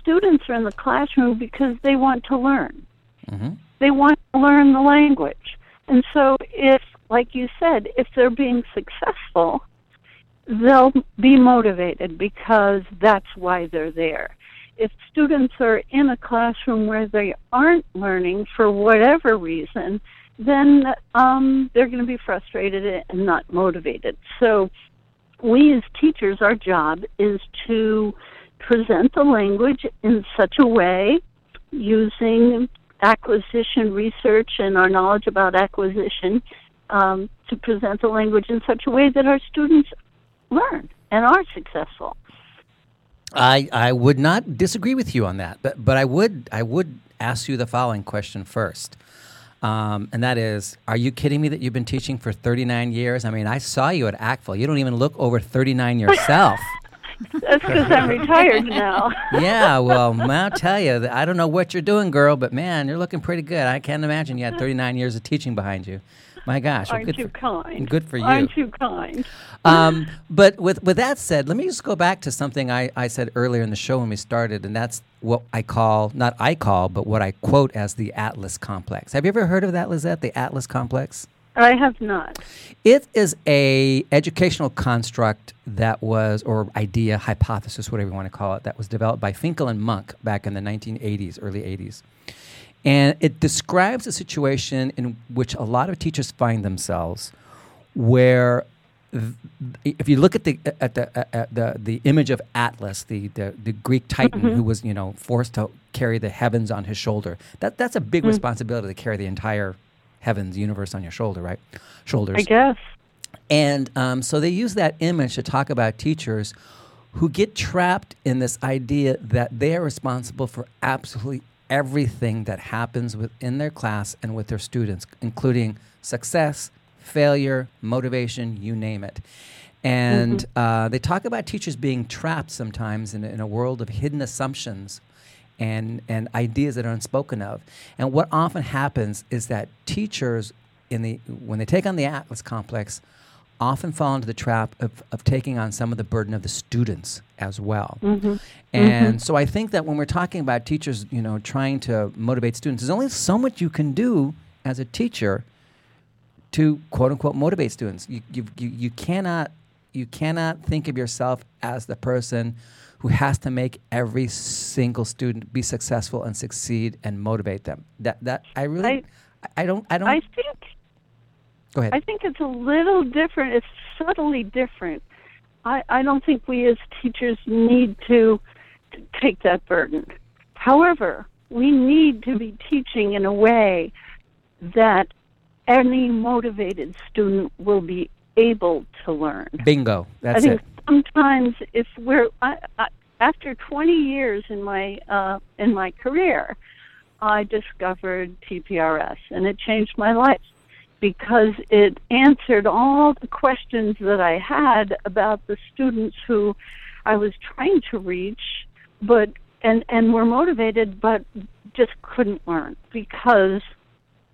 Speaker 7: Students are in the classroom because they want to learn.
Speaker 1: Mm-hmm.
Speaker 7: They want to learn the language, and so if, like you said, if they're being successful, they'll be motivated because that's why they're there. If students are in a classroom where they aren't learning for whatever reason, then um, they're going to be frustrated and not motivated. So, we as teachers, our job is to present the language in such a way using acquisition research and our knowledge about acquisition um, to present the language in such a way that our students learn and are successful.
Speaker 1: I, I would not disagree with you on that, but but I would I would ask you the following question first, um, and that is: Are you kidding me that you've been teaching for 39 years? I mean, I saw you at ACTFL. You don't even look over 39 yourself.
Speaker 7: That's because I'm retired now.
Speaker 1: yeah, well, I'll tell you, that I don't know what you're doing, girl, but man, you're looking pretty good. I can't imagine you had 39 years of teaching behind you. My gosh, well,
Speaker 7: Aren't
Speaker 1: good
Speaker 7: you
Speaker 1: for,
Speaker 7: kind?
Speaker 1: Good for you.
Speaker 7: Aren't you kind?
Speaker 1: Um, but with with that said, let me just go back to something I, I said earlier in the show when we started, and that's what I call not I call, but what I quote as the Atlas complex. Have you ever heard of that, Lizette? The Atlas complex.
Speaker 7: I have not.
Speaker 1: It is a educational construct that was, or idea, hypothesis, whatever you want to call it, that was developed by Finkel and Monk back in the 1980s, early 80s. And it describes a situation in which a lot of teachers find themselves where th- if you look at the at the at the the image of Atlas, the the, the Greek titan who was you know forced to carry the heavens on his shoulder, that that's a big responsibility to carry the entire heavens universe on your shoulder, right? Shoulders.
Speaker 7: I guess.
Speaker 1: And um, so they use that image to talk about teachers who get trapped in this idea that they are responsible for absolutely everything that happens within their class and with their students, including success, failure, motivation, you name it. And uh, they talk about teachers being trapped sometimes in, a- in a world of hidden assumptions and, and ideas that are unspoken of. And what often happens is that teachers, in the, when they take on the Atlas complex, often fall into the trap of, of taking on some of the burden of the students as well. Mm-hmm. Mm-hmm. And so I think that when we're talking about teachers, you know, trying to motivate students, there's only so much you can do as a teacher to quote unquote motivate students. You, you, you, you cannot you cannot think of yourself as the person who has to make every single student be successful and succeed and motivate them. That that I really I, I don't I don't
Speaker 7: I think
Speaker 1: go ahead.
Speaker 7: I think it's a little different. It's subtly different. I, I don't think we as teachers need to, to take that burden. However, we need to be teaching in a way that any motivated student will be able to learn.
Speaker 1: Bingo. That's
Speaker 7: I think
Speaker 1: it.
Speaker 7: sometimes if we're I, I, after 20 years in my uh, in my career, I discovered TPRS and it changed my life because it answered all the questions that I had about the students who I was trying to reach, but and and were motivated, but just couldn't learn because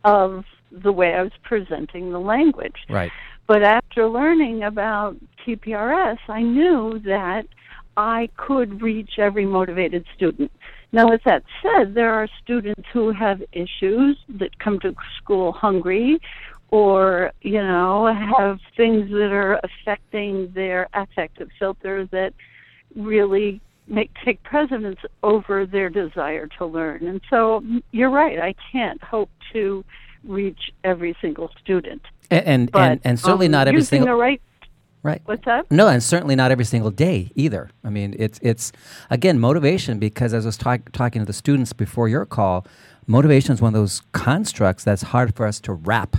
Speaker 7: of the way I was presenting the language.
Speaker 1: Right.
Speaker 7: But after learning about TPRS, I knew that I could reach every motivated student. Now, with that said, there are students who have issues that come to school hungry or, you know, have things that are affecting their affective filter that really make take precedence over their desire to learn. And so you're right, I can't hope to reach every single student.
Speaker 1: And and,
Speaker 7: But
Speaker 1: and, and certainly
Speaker 7: um,
Speaker 1: not every
Speaker 7: using
Speaker 1: single
Speaker 7: the right
Speaker 1: right.
Speaker 7: what's that?
Speaker 1: No, and certainly not every single day either. I mean, it's it's again motivation because as I was talk, talking to the students before your call, motivation is one of those constructs that's hard for us to wrap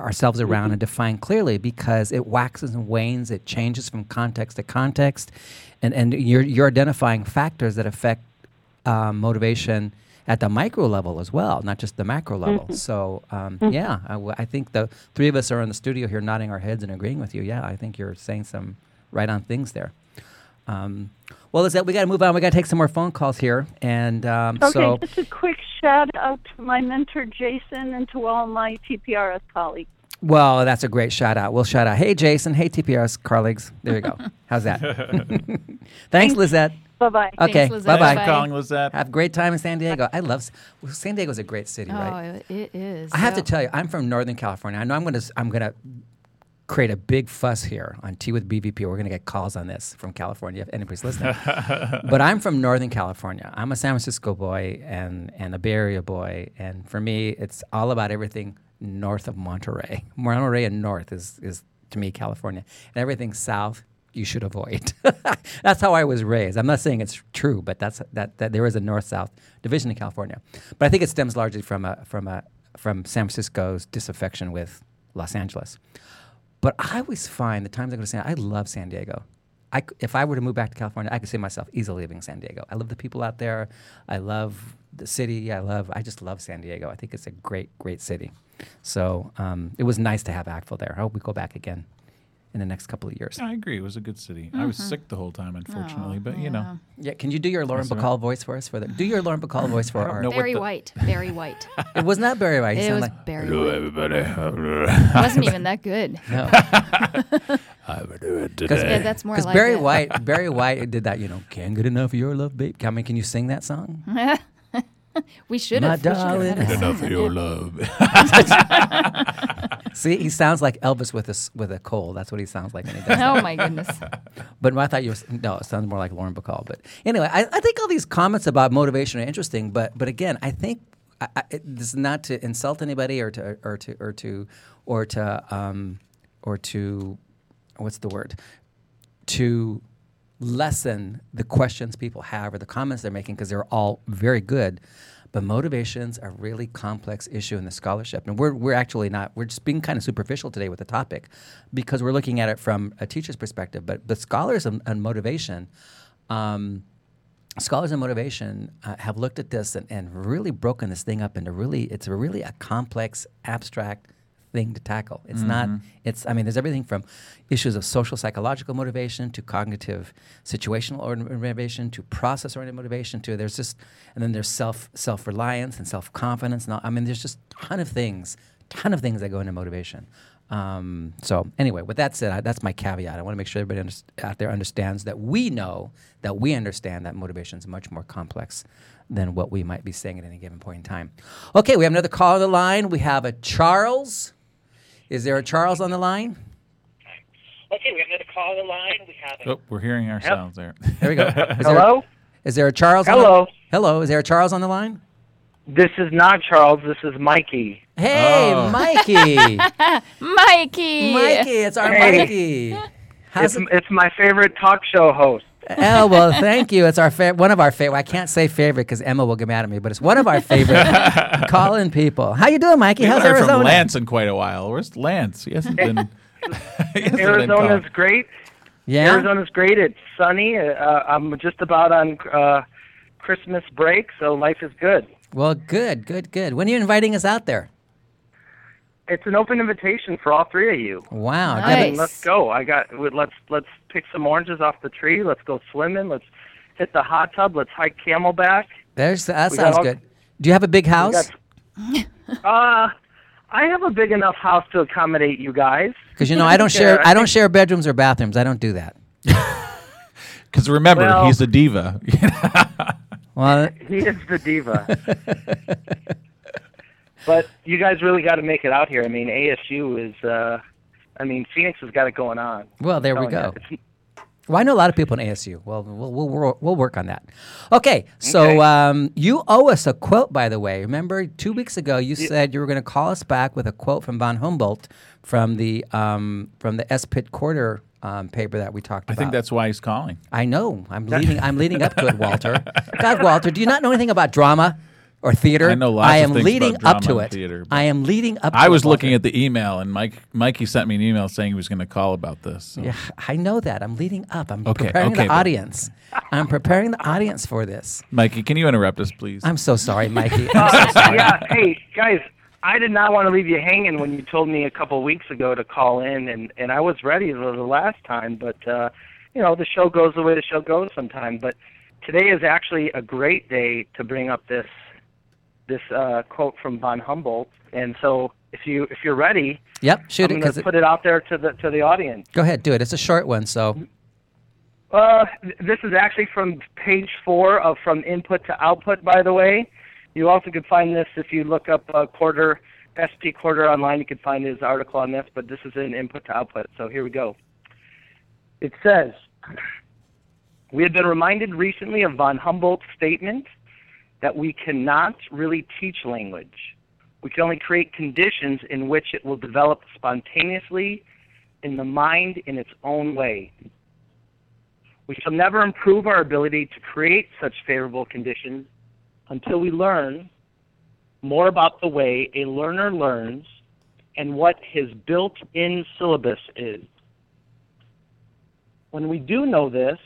Speaker 1: ourselves around and define clearly because it waxes and wanes, it changes from context to context, and and you're you're identifying factors that affect um, motivation at the micro level as well, not just the macro level. So um, yeah, I, w- I think the three of us are in the studio here nodding our heads and agreeing with you. Yeah, I think you're saying some right on things there. Um, well, Lizette we got to move on? We got to take some more phone calls here, and um,
Speaker 7: Okay,
Speaker 1: so
Speaker 7: just a quick shout out to my mentor Jason and to all my TPRS colleagues.
Speaker 1: well, that's a great shout out. We'll shout out. Hey, Jason. Hey, TPRS colleagues. There you go. How's that? Thanks, Lizette.
Speaker 7: Bye bye.
Speaker 1: Okay,
Speaker 3: Lizette.
Speaker 1: bye
Speaker 2: Thanks
Speaker 1: bye.
Speaker 2: for calling, Lizette.
Speaker 1: Have a great time in San Diego. I love S- well, San Diego's a great city,
Speaker 3: Oh,
Speaker 1: right?
Speaker 3: it is.
Speaker 1: I have to tell you, I'm from Northern California. I know I'm going to I'm going to create a big fuss here on Tea with BVP. We're going to get calls on this from California if anybody's listening. but I'm from Northern California. I'm a San Francisco boy and and a Bay Area boy, and for me, it's all about everything north of Monterey. Monterey and north is is to me California, and everything south you should avoid. that's how I was raised. I'm not saying it's true, but that's that, that there is a north south division in California. But I think it stems largely from a from a from San Francisco's disaffection with Los Angeles. But I always find the times I go to San I love San Diego. I if I were to move back to California, I could see myself easily living in San Diego. I love the people out there. I love the city. I love. I just love San Diego. I think it's a great, great city. So um, it was nice to have ACTFL there. I hope we go back again in the next couple of years.
Speaker 2: I agree. It was a good city. I was mm-hmm. sick the whole time, unfortunately, but you know.
Speaker 1: Oh, yeah, can you do your Lauren
Speaker 2: That's all right.
Speaker 1: Bacall voice for us? For the do your Lauren Bacall voice for
Speaker 2: don't
Speaker 1: our.
Speaker 2: know what
Speaker 3: Very
Speaker 2: the-
Speaker 3: white. Barry white.
Speaker 1: It was not Barry White. He
Speaker 3: it was
Speaker 1: like
Speaker 3: very
Speaker 2: Hello,
Speaker 3: white.
Speaker 2: everybody.
Speaker 3: It wasn't even that good.
Speaker 1: no.
Speaker 2: How do it
Speaker 1: Because
Speaker 3: Yeah, that's more
Speaker 1: Because
Speaker 3: like
Speaker 1: Barry
Speaker 3: it.
Speaker 1: White, Barry White did that. You know, can't get enough of your love, babe. I mean, can you sing that song?
Speaker 3: we should have. we should have
Speaker 1: darling.
Speaker 3: had
Speaker 2: Enough
Speaker 3: song
Speaker 2: of your love.
Speaker 1: See, he sounds like Elvis with a s- with a cold. That's what he sounds like when he does. that.
Speaker 3: Oh my goodness.
Speaker 1: But I thought you was no, it sounds more like Lauren Bacall. But anyway, I, I think all these comments about motivation are interesting. But but again, I think I, I, this is not to insult anybody or to or to or to or to um, or to what's the word to lessen the questions people have or the comments they're making because they're all very good. But motivation's a really complex issue in the scholarship, and we're we're actually not. We're just being kind of superficial today with the topic, because we're looking at it from a teacher's perspective. But the scholars on, on motivation, um, scholars on motivation uh, have looked at this and, and really broken this thing up into really. It's really a complex, abstract thing to tackle. It's not. It's. I mean, there's everything from issues of social psychological motivation to cognitive situational or- motivation to process oriented motivation to there's just and then there's self self reliance and self confidence. And all, I mean, there's just a ton of things, ton of things that go into motivation. Um, so anyway, with that said, I, that's my caveat. I want to make sure everybody underst- out there understands that we know that we understand that motivation is much more complex than what we might be saying at any given point in time. Okay, we have another call on the line. We have a Charles. Is there a Charles on the line?
Speaker 9: Okay, we have another call on the line. We have a
Speaker 2: Oh, we're hearing ourselves there.
Speaker 1: There we go. Is there-
Speaker 9: Hello?
Speaker 1: is there a Charles? On
Speaker 9: Hello.
Speaker 1: the, hello. Is there a Charles on the line?
Speaker 9: This is not Charles. This is Mikey.
Speaker 1: Hey,
Speaker 2: Oh.
Speaker 1: Mikey.
Speaker 3: Mikey.
Speaker 1: Mikey, it's our
Speaker 9: Hey.
Speaker 1: Mikey. How's
Speaker 9: It's,
Speaker 1: it?
Speaker 9: it's my favorite talk show host.
Speaker 1: Oh well, thank you. It's our fa- one of our favorite. I can't say favorite because Emma will get mad at me, but it's one of our favorite call-in people. How you doing, Mikey?
Speaker 2: We
Speaker 1: How's Arizona?
Speaker 2: from Lance in quite a while. Where's Lance? He hasn't been. he hasn't been
Speaker 9: Arizona's
Speaker 2: calling.
Speaker 9: great.
Speaker 1: Yeah.
Speaker 9: Arizona's great. It's sunny. Uh, I'm just about on uh, Christmas break, so life is good.
Speaker 1: Well, good, good, good. When are you inviting us out there?
Speaker 9: It's an open invitation for all three of you.
Speaker 1: Wow.
Speaker 3: Nice.
Speaker 1: good.
Speaker 9: I mean, let's go. I got. Let's let's pick some oranges off the tree. Let's go swimming. Let's hit the hot tub. Let's hike Camelback.
Speaker 1: There's that
Speaker 9: We
Speaker 1: sounds
Speaker 9: all-
Speaker 1: good. Do you have a big house?
Speaker 9: got- uh, I have a big enough house to accommodate you guys.
Speaker 1: Because you know I don't share.
Speaker 9: Yeah, I
Speaker 1: I don't share bedrooms or bathrooms. I don't do that.
Speaker 2: Because remember,
Speaker 9: Well-
Speaker 2: he's a diva.
Speaker 1: Well,
Speaker 9: He is the diva. but you guys really got to make it out here. I mean, ASU is. uh I mean, Phoenix has got it going on.
Speaker 1: well, there we go.
Speaker 9: It's,
Speaker 1: Well, I know a lot of people in ASU. Well, we'll we'll, we'll, we'll work on that. Okay, so
Speaker 9: Okay.
Speaker 1: um, you owe us a quote, by the way. Remember, two weeks ago you said you were going to call us back with a quote from von Humboldt from the um, from the S. Pit Corder um, paper that we talked
Speaker 2: I
Speaker 1: about.
Speaker 2: I think that's why he's calling.
Speaker 1: I know. I'm leading. I'm leading up to it, Walter. God, Walter, do you not know anything about drama? Or theater.
Speaker 2: I know lots
Speaker 1: I
Speaker 2: of
Speaker 1: am
Speaker 2: things
Speaker 1: leading
Speaker 2: about
Speaker 1: up to
Speaker 2: drama
Speaker 1: it.
Speaker 2: and theater,
Speaker 1: I am leading up.
Speaker 2: I
Speaker 1: to
Speaker 2: was
Speaker 1: it,
Speaker 2: looking
Speaker 1: Walter.
Speaker 2: at the email, and Mike Mikey sent me an email saying he was going to call about this. so-
Speaker 1: Yeah, I know that. I'm leading up. I'm
Speaker 2: Okay,
Speaker 1: preparing
Speaker 2: okay,
Speaker 1: the
Speaker 2: but-
Speaker 1: audience. I'm preparing the audience for this.
Speaker 2: Mikey, can you interrupt us, please?
Speaker 1: I'm so sorry, Mikey.
Speaker 9: Uh,
Speaker 1: I'm so sorry.
Speaker 9: yeah, hey guys, I did not want to leave you hanging when you told me a couple weeks ago to call in, and and I was ready the the last time, but uh, you know the show goes the way the show goes sometimes. But today is actually a great day to bring up this this uh, quote from von Humboldt, and so if you if you're ready,
Speaker 1: Yep, shoot
Speaker 9: I'm
Speaker 1: it
Speaker 9: going
Speaker 1: because
Speaker 9: to put it out there to the to the audience.
Speaker 1: go ahead, do it. It's a short one, so
Speaker 9: Uh, this is actually from page four of From Input to Output, by the way. You also could find this if you look up uh, Corder, SP Corder online. You could find his article on this, but this is in Input to Output. So here we go. It says, We have been reminded recently of von Humboldt's statement that we cannot really teach language. We can only create conditions in which it will develop spontaneously in the mind in its own way. We shall never improve our ability to create such favorable conditions until we learn more about the way a learner learns and what his built in syllabus is. When we do know this,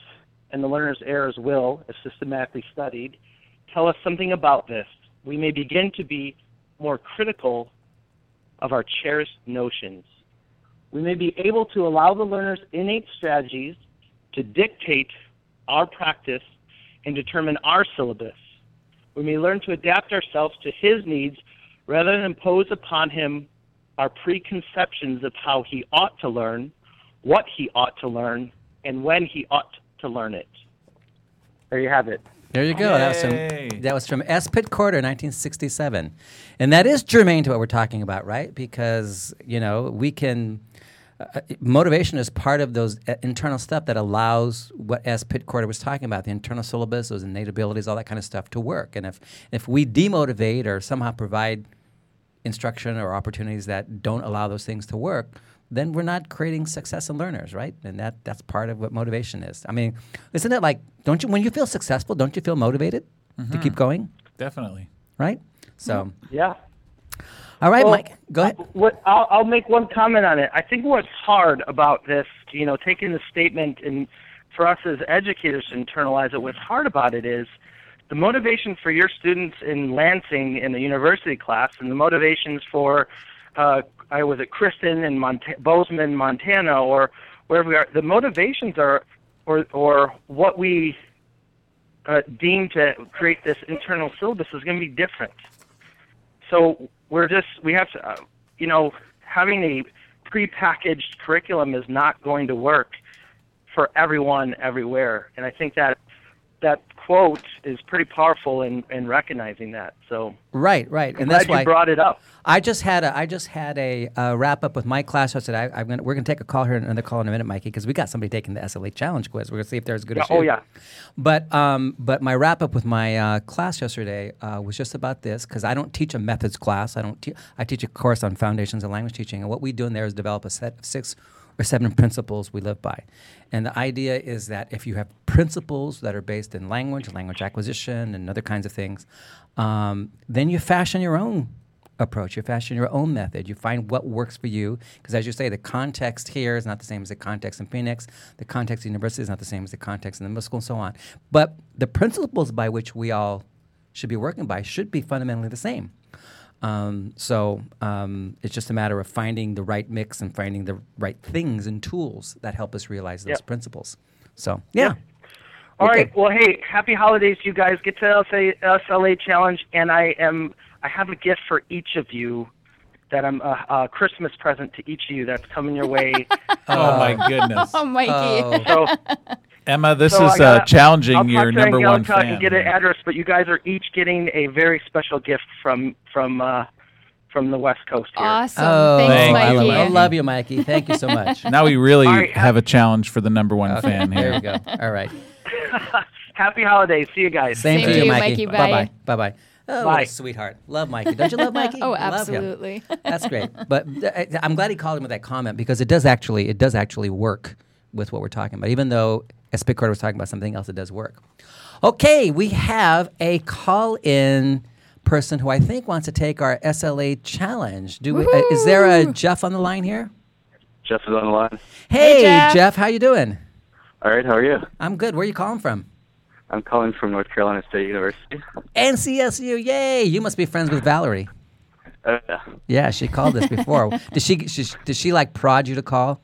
Speaker 9: and the learner's errors will, if systematically studied, tell us something about this, we may begin to be more critical of our cherished notions. We may be able to allow the learner's innate strategies to dictate our practice and determine our syllabus. We may learn to adapt ourselves to his needs rather than impose upon him our preconceptions of how he ought to learn, what he ought to learn, and when he ought to learn it. There you have it.
Speaker 1: There you go. That was from that was from S. Pit Corder, 1967, and that is germane to what we're talking about, right? Because you know we can. Uh, motivation is part of those uh, internal stuff that allows what S. Pit Corder was talking about, the internal syllabus, those innate abilities, all that kind of stuff to work. And if if we demotivate or somehow provide instruction or opportunities that don't allow those things to work, then we're not creating success in learners, right? And that that's part of what motivation is. I mean, isn't it like don't you when you feel successful, don't you feel motivated to keep going,
Speaker 2: Definitely.
Speaker 1: right? So,
Speaker 9: Yeah.
Speaker 1: all right,
Speaker 9: Well,
Speaker 1: Mike, go ahead.
Speaker 9: What I'll, I'll make one comment on it. I think what's hard about this, you know, taking the statement and for us as educators to internalize it, what's hard about it is the motivation for your students in Lansing in the university class, and the motivations for uh, I was at Kristen in Mont- Bozeman, Montana, or wherever we are. The motivations are, or or what we uh, deem to create this internal syllabus is going to be different. So we're just we have to, uh, you know, having a prepackaged curriculum is not going to work for everyone everywhere, and I think that that quote is pretty powerful in, in recognizing that. So
Speaker 1: Right, right, and
Speaker 9: glad
Speaker 1: that's
Speaker 9: you brought it up.
Speaker 1: I just had a I just had a uh, wrap up with my class yesterday. I, I'm gonna, we're going to take a call here, and another call in a minute, Mikey, because we got somebody taking the SLA challenge quiz. We're going to see if they're as good
Speaker 9: Yeah,
Speaker 1: as you.
Speaker 9: oh yeah.
Speaker 1: But um, but my wrap up with my uh, class yesterday uh, was just about this because I don't teach a methods class. I don't. Te- I teach a course on foundations of language teaching, and what we do in there is develop a set of six or seven principles we live by. And the idea is that if you have principles that are based in language, language acquisition, and other kinds of things, um, then you fashion your own approach. You fashion your own method. You find what works for you. Because as you say, the context here is not the same as the context in Phoenix. The context at the university is not the same as the context in the middle school, and so on. But the principles by which we all should be working by should be fundamentally the same. Um, so um, it's just a matter of finding the right mix and finding the right things and tools that help us realize those
Speaker 9: Yep.
Speaker 1: principles. So yeah.
Speaker 9: All
Speaker 1: Okay.
Speaker 9: right. Well, hey, happy holidays, to you guys. Get to LSA, SLA challenge, and I am I have a gift for each of you that I'm a, a Christmas present to each of you that's coming your way.
Speaker 2: Oh my goodness.
Speaker 3: Oh, Mikey.
Speaker 1: Oh.
Speaker 9: so
Speaker 2: Emma, this
Speaker 9: so I
Speaker 2: is uh,
Speaker 9: gotta-
Speaker 2: challenging
Speaker 9: I'll
Speaker 2: your
Speaker 9: talk to
Speaker 2: number one
Speaker 9: Angelica
Speaker 2: fan.
Speaker 9: and get an address, but you guys are each getting a very special gift from from uh, from the West Coast here.
Speaker 3: Awesome.
Speaker 1: Oh,
Speaker 3: Thanks,
Speaker 2: Thank
Speaker 1: I
Speaker 2: you,
Speaker 3: Mikey.
Speaker 1: love, I love you, Mikey. Thank you so much.
Speaker 2: now we really
Speaker 9: All right,
Speaker 2: have a challenge for the number one
Speaker 1: Okay,
Speaker 2: fan
Speaker 1: there
Speaker 2: here.
Speaker 1: you go. All right.
Speaker 9: Happy holidays. See you guys.
Speaker 1: Same,
Speaker 3: Same
Speaker 1: to
Speaker 3: to
Speaker 1: you,
Speaker 3: you,
Speaker 1: Mikey.
Speaker 3: Mikey.
Speaker 1: Bye bye.
Speaker 3: Bye.
Speaker 1: Bye bye. Oh, what
Speaker 9: Bye.
Speaker 1: a sweetheart. Love Mikey. Don't you love Mikey?
Speaker 3: Oh, absolutely.
Speaker 1: That's great. But th- I- I'm glad he called him with that comment because it does actually it does actually work with what we're talking about. Even though as Pit Corder was talking about something else, it does work. Okay, we have a call in person who I think wants to take our SLA challenge. Do we, uh, is there a Jeff on the line here?
Speaker 10: Jeff is on the line.
Speaker 1: Hey,
Speaker 3: Jeff.
Speaker 1: Jeff, how you doing?
Speaker 10: All right, how are you?
Speaker 1: I'm good. Where are you calling from?
Speaker 10: I'm calling from North Carolina State University.
Speaker 1: NCSU. Yay! You must be friends with Valerie.
Speaker 10: Uh, yeah.
Speaker 1: Yeah, she called us before. did she, she? Did she like prod you to call?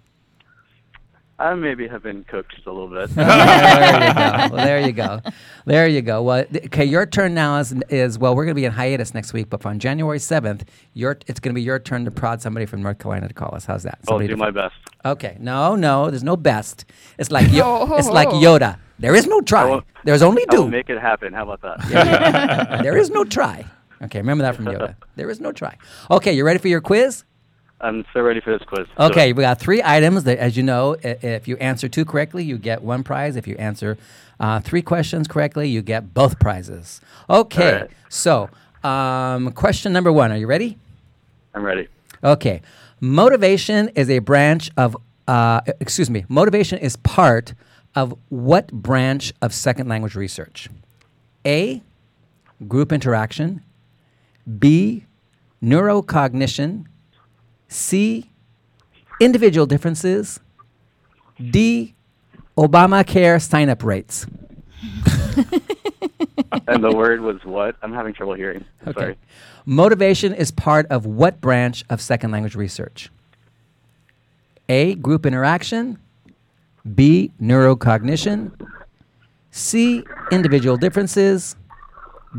Speaker 10: I maybe have been coached a little bit.
Speaker 1: there you go. Well, there you go. There you go. Well, okay, your turn now is, is well, we're going to be in hiatus next week, but on January 7th, your, it's going to be your turn to prod somebody from North Carolina to call us. How's that?
Speaker 10: I'll do
Speaker 1: to-
Speaker 10: my best.
Speaker 1: Okay. No, no, there's no best. It's like Yo- it's like Yoda. There is no try.
Speaker 10: won't-
Speaker 1: There's only do.
Speaker 10: make it happen. How about that?
Speaker 1: there is no try. Okay, remember that from Yoda. There is no try. Okay, you ready for your quiz?
Speaker 10: I'm so ready for this quiz.
Speaker 1: Okay, we got three items that, as you know, i- if you answer two correctly, you get one prize. If you answer uh, three questions correctly, you get both prizes. Okay, so um, question number one. Are you ready?
Speaker 10: I'm ready.
Speaker 1: Okay. Motivation is a branch of, uh, excuse me, motivation is part of what branch of second language research? A, group interaction. B, neurocognition. C, individual differences. D, Obamacare sign up rates.
Speaker 10: and the word was what? I'm having trouble hearing.
Speaker 1: Okay.
Speaker 10: Sorry.
Speaker 1: Motivation is part of what branch of second language research? A. Group interaction. B. Neurocognition. C. Individual differences.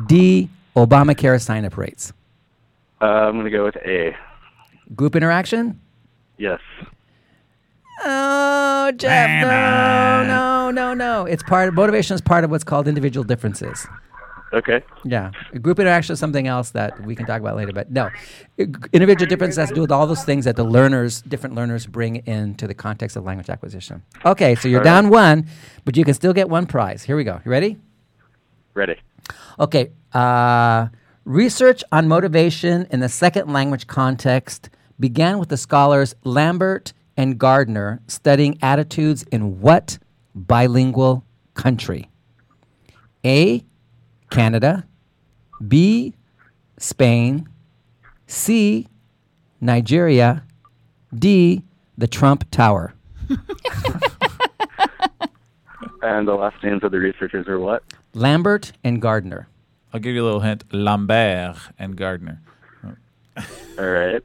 Speaker 1: D. Obamacare sign up rates.
Speaker 10: Uh, I'm going to go with A.
Speaker 1: Group interaction?
Speaker 10: Yes.
Speaker 1: Oh, Jeff, no, no, no, no. It's part of motivation is part of what's called individual differences.
Speaker 10: Okay.
Speaker 1: Yeah, group interaction is something else that we can talk about later. But no, individual difference has to do with all those things that the learners, different learners, bring into the context of language acquisition. Okay, so you're
Speaker 10: All right.
Speaker 1: down one, but you can still get one prize. Here we go. You ready?
Speaker 10: Ready.
Speaker 1: Okay. Uh, research on motivation in the second language context began with the scholars Lambert and Gardner studying attitudes in what bilingual country? A. Canada. B. Spain. C. Nigeria. D. The Trump Tower.
Speaker 10: And the last names of the researchers are what?
Speaker 1: Lambert and Gardner.
Speaker 2: I'll give you a little hint. Lambert and Gardner.
Speaker 10: All right.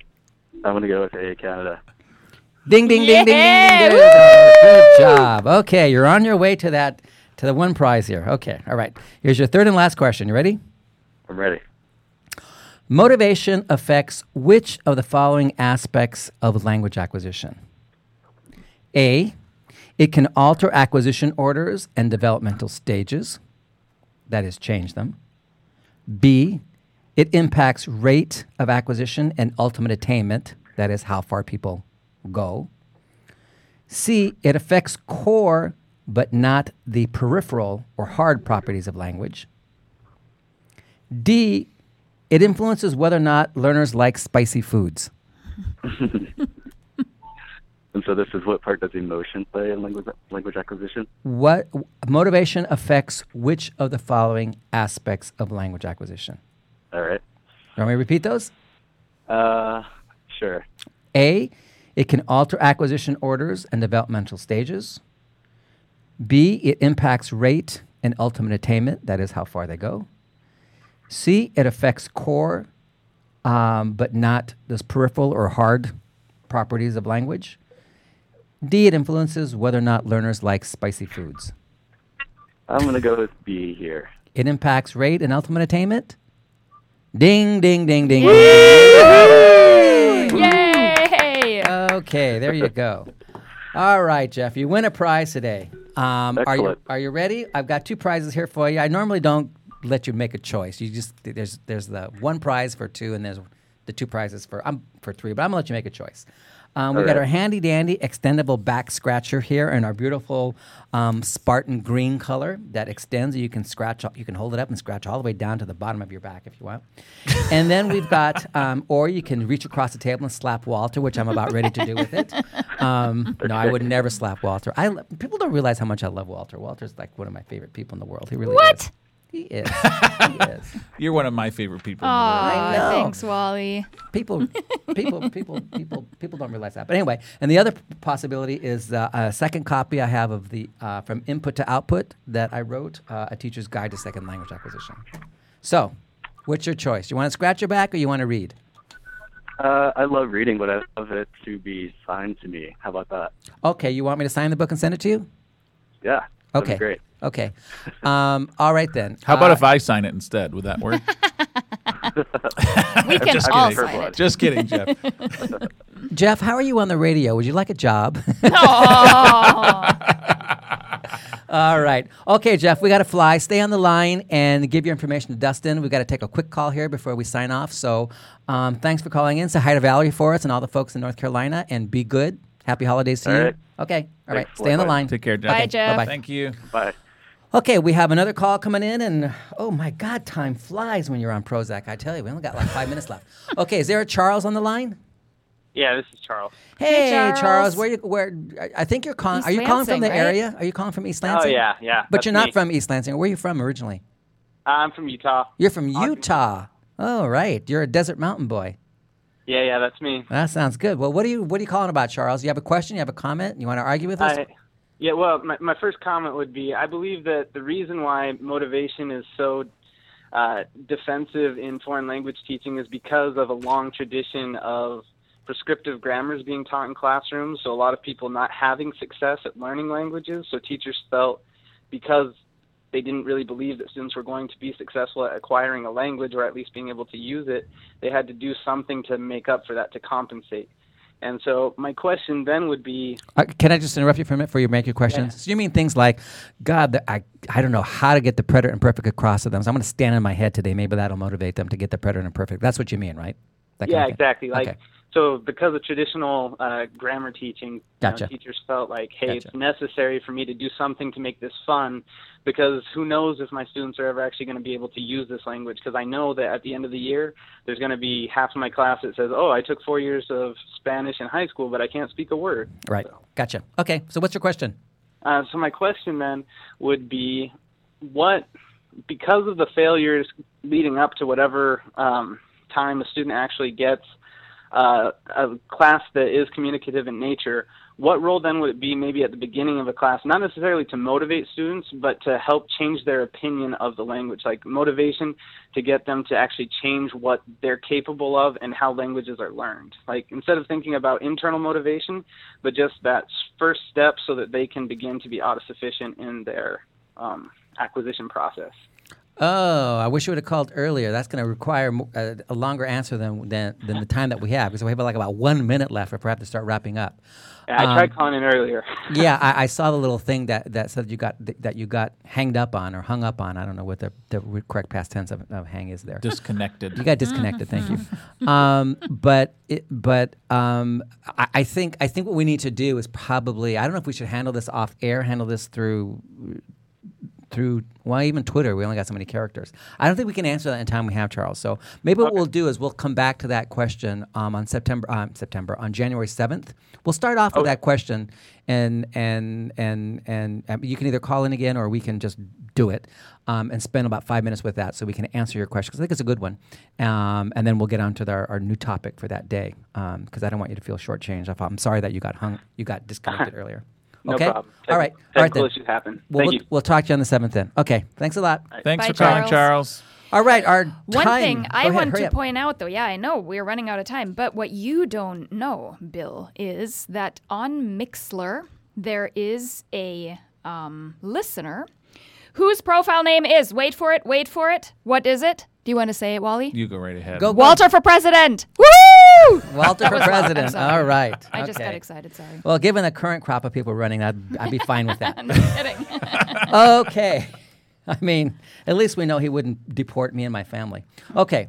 Speaker 10: I'm going to go with A, Canada.
Speaker 1: Ding ding ding ding ding
Speaker 3: Yeah,
Speaker 1: ding. Good, good job. Okay, you're on your way to that to the one prize here. Okay, all right. Here's your third and last question. You ready?
Speaker 10: I'm ready.
Speaker 1: Motivation affects which of the following aspects of language acquisition? A. It can alter acquisition orders and developmental stages, that is, change them. B. It impacts rate of acquisition and ultimate attainment, that is, how far people go. C. It affects core but not the peripheral or hard properties of language. D. It influences whether or not learners like spicy foods.
Speaker 10: And so this is what part does emotion play in language language acquisition?
Speaker 1: What motivation affects which of the following aspects of language acquisition?
Speaker 10: All right.
Speaker 1: You want me to repeat those?
Speaker 10: Uh, sure.
Speaker 1: A. It can alter acquisition orders and developmental stages. B. It impacts rate and ultimate attainment, that is, how far they go. C. It affects core, um, but not those peripheral or hard properties of language. D. It influences whether or not learners like spicy foods.
Speaker 10: I'm going to go with B here.
Speaker 1: It impacts rate and ultimate attainment. Ding, ding, ding, ding. ding.
Speaker 3: Yay!
Speaker 1: Okay, there you go. All right, Jeff, you win a prize today. Um, are you
Speaker 10: Excellent.
Speaker 1: are you ready? I've got two prizes here for you. I normally don't let you make a choice. You just there's there's the one prize for two, and there's the two prizes for um for three. But I'm gonna let you make a choice. Um, we
Speaker 10: All
Speaker 1: got
Speaker 10: right.
Speaker 1: our handy dandy extendable back scratcher here in our beautiful um, Spartan green color that extends. You can scratch, you can hold it up and scratch all the way down to the bottom of your back if you want. and then we've got, um, or you can reach across the table and slap Walter, which I'm about ready to do with it. Um, no, I would never slap Walter. I people don't realize how much I love Walter. Walter's like one of my favorite people in the world. He really
Speaker 3: What?
Speaker 1: is. He is. he is.
Speaker 2: You're one of my favorite people. in the world.
Speaker 1: Know.
Speaker 3: thanks, Wally.
Speaker 1: People, people, people, people, people don't realize that. But anyway, and the other p- possibility is uh, a second copy I have of the uh, from input to output that I wrote, uh, a teacher's guide to second language acquisition. So, what's your choice? You want to scratch your back or you want to read?
Speaker 10: Uh, I love reading, but I love it to be signed to me. How about that?
Speaker 1: Okay, you want me to sign the book and send it to you?
Speaker 10: Yeah. That'd
Speaker 1: Okay.
Speaker 10: Be great.
Speaker 1: Okay. Um, all right then.
Speaker 2: How about
Speaker 1: Uh,
Speaker 2: if I sign it instead? Would that work?
Speaker 3: We can
Speaker 2: Just
Speaker 3: all
Speaker 2: kidding.
Speaker 3: sign it.
Speaker 2: Just kidding, Jeff.
Speaker 1: Jeff, how are you on the radio? Would you like a job? All right. Okay, Jeff, we got to fly. Stay on the line and give your information to Dustin. We've got to take a quick call here before we sign off. So um, thanks for calling in. Say hi to Valerie for us and all the folks in North Carolina and be good. Happy holidays to
Speaker 10: All
Speaker 1: you.
Speaker 10: right.
Speaker 1: Okay. All right.
Speaker 10: Thanks.
Speaker 1: Stay on the line.
Speaker 2: Take care, Jeff.
Speaker 3: Bye,
Speaker 1: Okay,
Speaker 3: Jeff.
Speaker 1: bye-bye.
Speaker 2: Thank you.
Speaker 10: Bye.
Speaker 1: Okay, we have another call coming in, and oh my God, time flies when you're on Prozac. I tell you, we only got like five minutes left. Okay, is there a Charles on the line?
Speaker 11: Yeah, this is Charles.
Speaker 1: Hey,
Speaker 3: Charles.
Speaker 1: Charles. where you? Where? I- I think you're calling.
Speaker 3: East
Speaker 1: Are you calling from the
Speaker 3: right?
Speaker 1: area? Are you calling from East oh, Lansing?
Speaker 11: Oh yeah, yeah.
Speaker 1: But
Speaker 11: that's
Speaker 1: you're not
Speaker 11: me.
Speaker 1: from East Lansing. Where are you from originally?
Speaker 11: I'm from Utah.
Speaker 1: You're from Utah. Oh, right. You're a desert mountain boy.
Speaker 11: Yeah, yeah, that's me.
Speaker 1: That sounds good. Well, what are you what are you calling about, Charles? You have a question? You have a comment? You want to argue with us?
Speaker 11: I, yeah, well, my, my first comment would be I believe that the reason why motivation is so uh, defensive in foreign language teaching is because of a long tradition of prescriptive grammars being taught in classrooms. So a lot of people not having success at learning languages. So teachers felt because they didn't really believe that students were going to be successful at acquiring a language or at least being able to use it, they had to do something to make up for that to compensate. And so my question then would be
Speaker 1: Uh, can I just interrupt you for a minute before you make your questions? So you mean things like, God, the, I, I don't know how to get the preterite and perfect across to them. So I'm going to stand in my head today. Maybe that'll motivate them to get the preterite and perfect. That's what you mean, right? That kind
Speaker 11: yeah,
Speaker 1: of
Speaker 11: exactly. Like
Speaker 1: Okay.
Speaker 11: So, because of traditional uh, grammar teaching, you know, teachers felt like, hey,
Speaker 1: Gotcha.
Speaker 11: it's necessary for me to do something to make this fun, because who knows if my students are ever actually going to be able to use this language? Because I know that at the end of the year, there's going to be half of my class that says, oh, I took four years of Spanish in high school, but I can't speak a word.
Speaker 1: Right. Gotcha. Okay. So what's your question?
Speaker 11: Uh, so my question then would be, what, because of the failures leading up to whatever um, time a student actually gets uh, a class that is communicative in nature, what role then would it be maybe at the beginning of a class, not necessarily to motivate students, but to help change their opinion of the language, like motivation to get them to actually change what they're capable of and how languages are learned. Like instead of thinking about internal motivation, but just that first step so that they can begin to be autosufficient in their um, acquisition process.
Speaker 1: Oh, I wish you would have called earlier. That's going to require mo- uh, a longer answer than, than than the time that we have because we have like about one minute left if we have to start wrapping up.
Speaker 11: Yeah, I tried
Speaker 1: Um,
Speaker 11: calling in earlier.
Speaker 1: yeah, I, I saw the little thing that, that said you got that you got hanged up on or hung up on. I don't know what the, the correct past tense of, of hang is there.
Speaker 2: Disconnected.
Speaker 1: You got disconnected. Thank you. Um, but it, but um, I, I think I think what we need to do is probably I don't know if we should handle this off air, handle this through through well even Twitter. We only got so many characters. I don't think we can answer that in time we have Charles. So maybe what we'll do is we'll come back to that question um, on September um, September on January seventh. We'll start off with that question, and and and and um, you can either call in again or we can just do it um, and spend about five minutes with that so we can answer your question 'cause I think it's a good one. Um, and then we'll get on to our, our new topic for that day because I don't want you to feel shortchanged. I'm sorry that you got hung, you got disconnected earlier.
Speaker 11: No
Speaker 1: okay.
Speaker 11: problem.
Speaker 1: All right.
Speaker 11: Technical
Speaker 1: All right then.
Speaker 11: issues happen.
Speaker 1: Well,
Speaker 11: Thank
Speaker 1: we'll,
Speaker 11: you.
Speaker 1: we'll talk to you on the seventh then. Okay. Thanks a lot.
Speaker 2: Thanks
Speaker 3: Bye,
Speaker 2: for calling,
Speaker 3: Charles.
Speaker 2: Charles.
Speaker 1: All right. Our
Speaker 3: One
Speaker 1: time-
Speaker 3: thing
Speaker 1: Go
Speaker 3: I
Speaker 1: ahead,
Speaker 3: want to
Speaker 1: up.
Speaker 3: point out, though, yeah, I know we're running out of time, but what you don't know, Bill, is that on Mixlr there is a um, listener whose profile name is wait for it, wait for it. What is it? Do you want to say it, Wally?
Speaker 2: You go right ahead.
Speaker 1: Go, go.
Speaker 3: Walter for president. Woo!
Speaker 1: Walter for
Speaker 3: was Wal- I'm
Speaker 1: president. All right.
Speaker 3: I just got
Speaker 1: Okay.
Speaker 3: excited. Sorry.
Speaker 1: Well, given the current crop of people running, I'd, I'd be fine with that.
Speaker 3: kidding.
Speaker 1: okay. I mean, at least we know he wouldn't deport me and my family. Okay.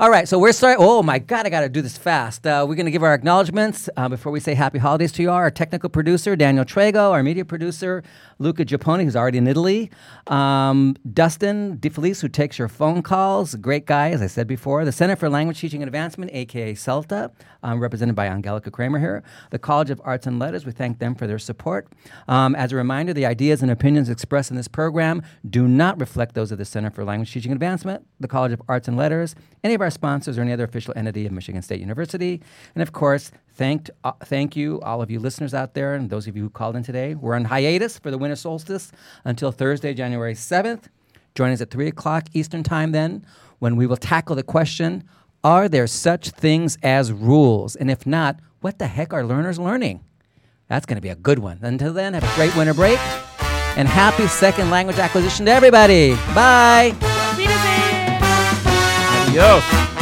Speaker 1: All right, so we're starting. Oh my God, I got to do this fast. Uh, we're going to give our acknowledgments uh, before we say happy holidays to you. Our technical producer, Daniel Trago, our media producer, Luca Giappone, who's already in Italy, um, Dustin DeFelice, who takes your phone calls, great guy, as I said before, the Center for Language Teaching and Advancement, aka CELTA, um, represented by Angelica Kraemer here, the College of Arts and Letters, we thank them for their support. Um, as a reminder, the ideas and opinions expressed in this program do not reflect those of the Center for Language Teaching and Advancement, the College of Arts and Letters, any of our sponsors, or any other official entity of Michigan State University. And of course, thanked, uh, thank you, all of you listeners out there, and those of you who called in today. We're on hiatus for the winter solstice until Thursday, January 7th. Join us at 3 o'clock Eastern Time then, when we will tackle the question Are there such things as rules? And if not, what the heck are learners learning? That's going to be a good one. Until then, have a great winter break and happy second language acquisition to everybody. Bye.
Speaker 2: Adios.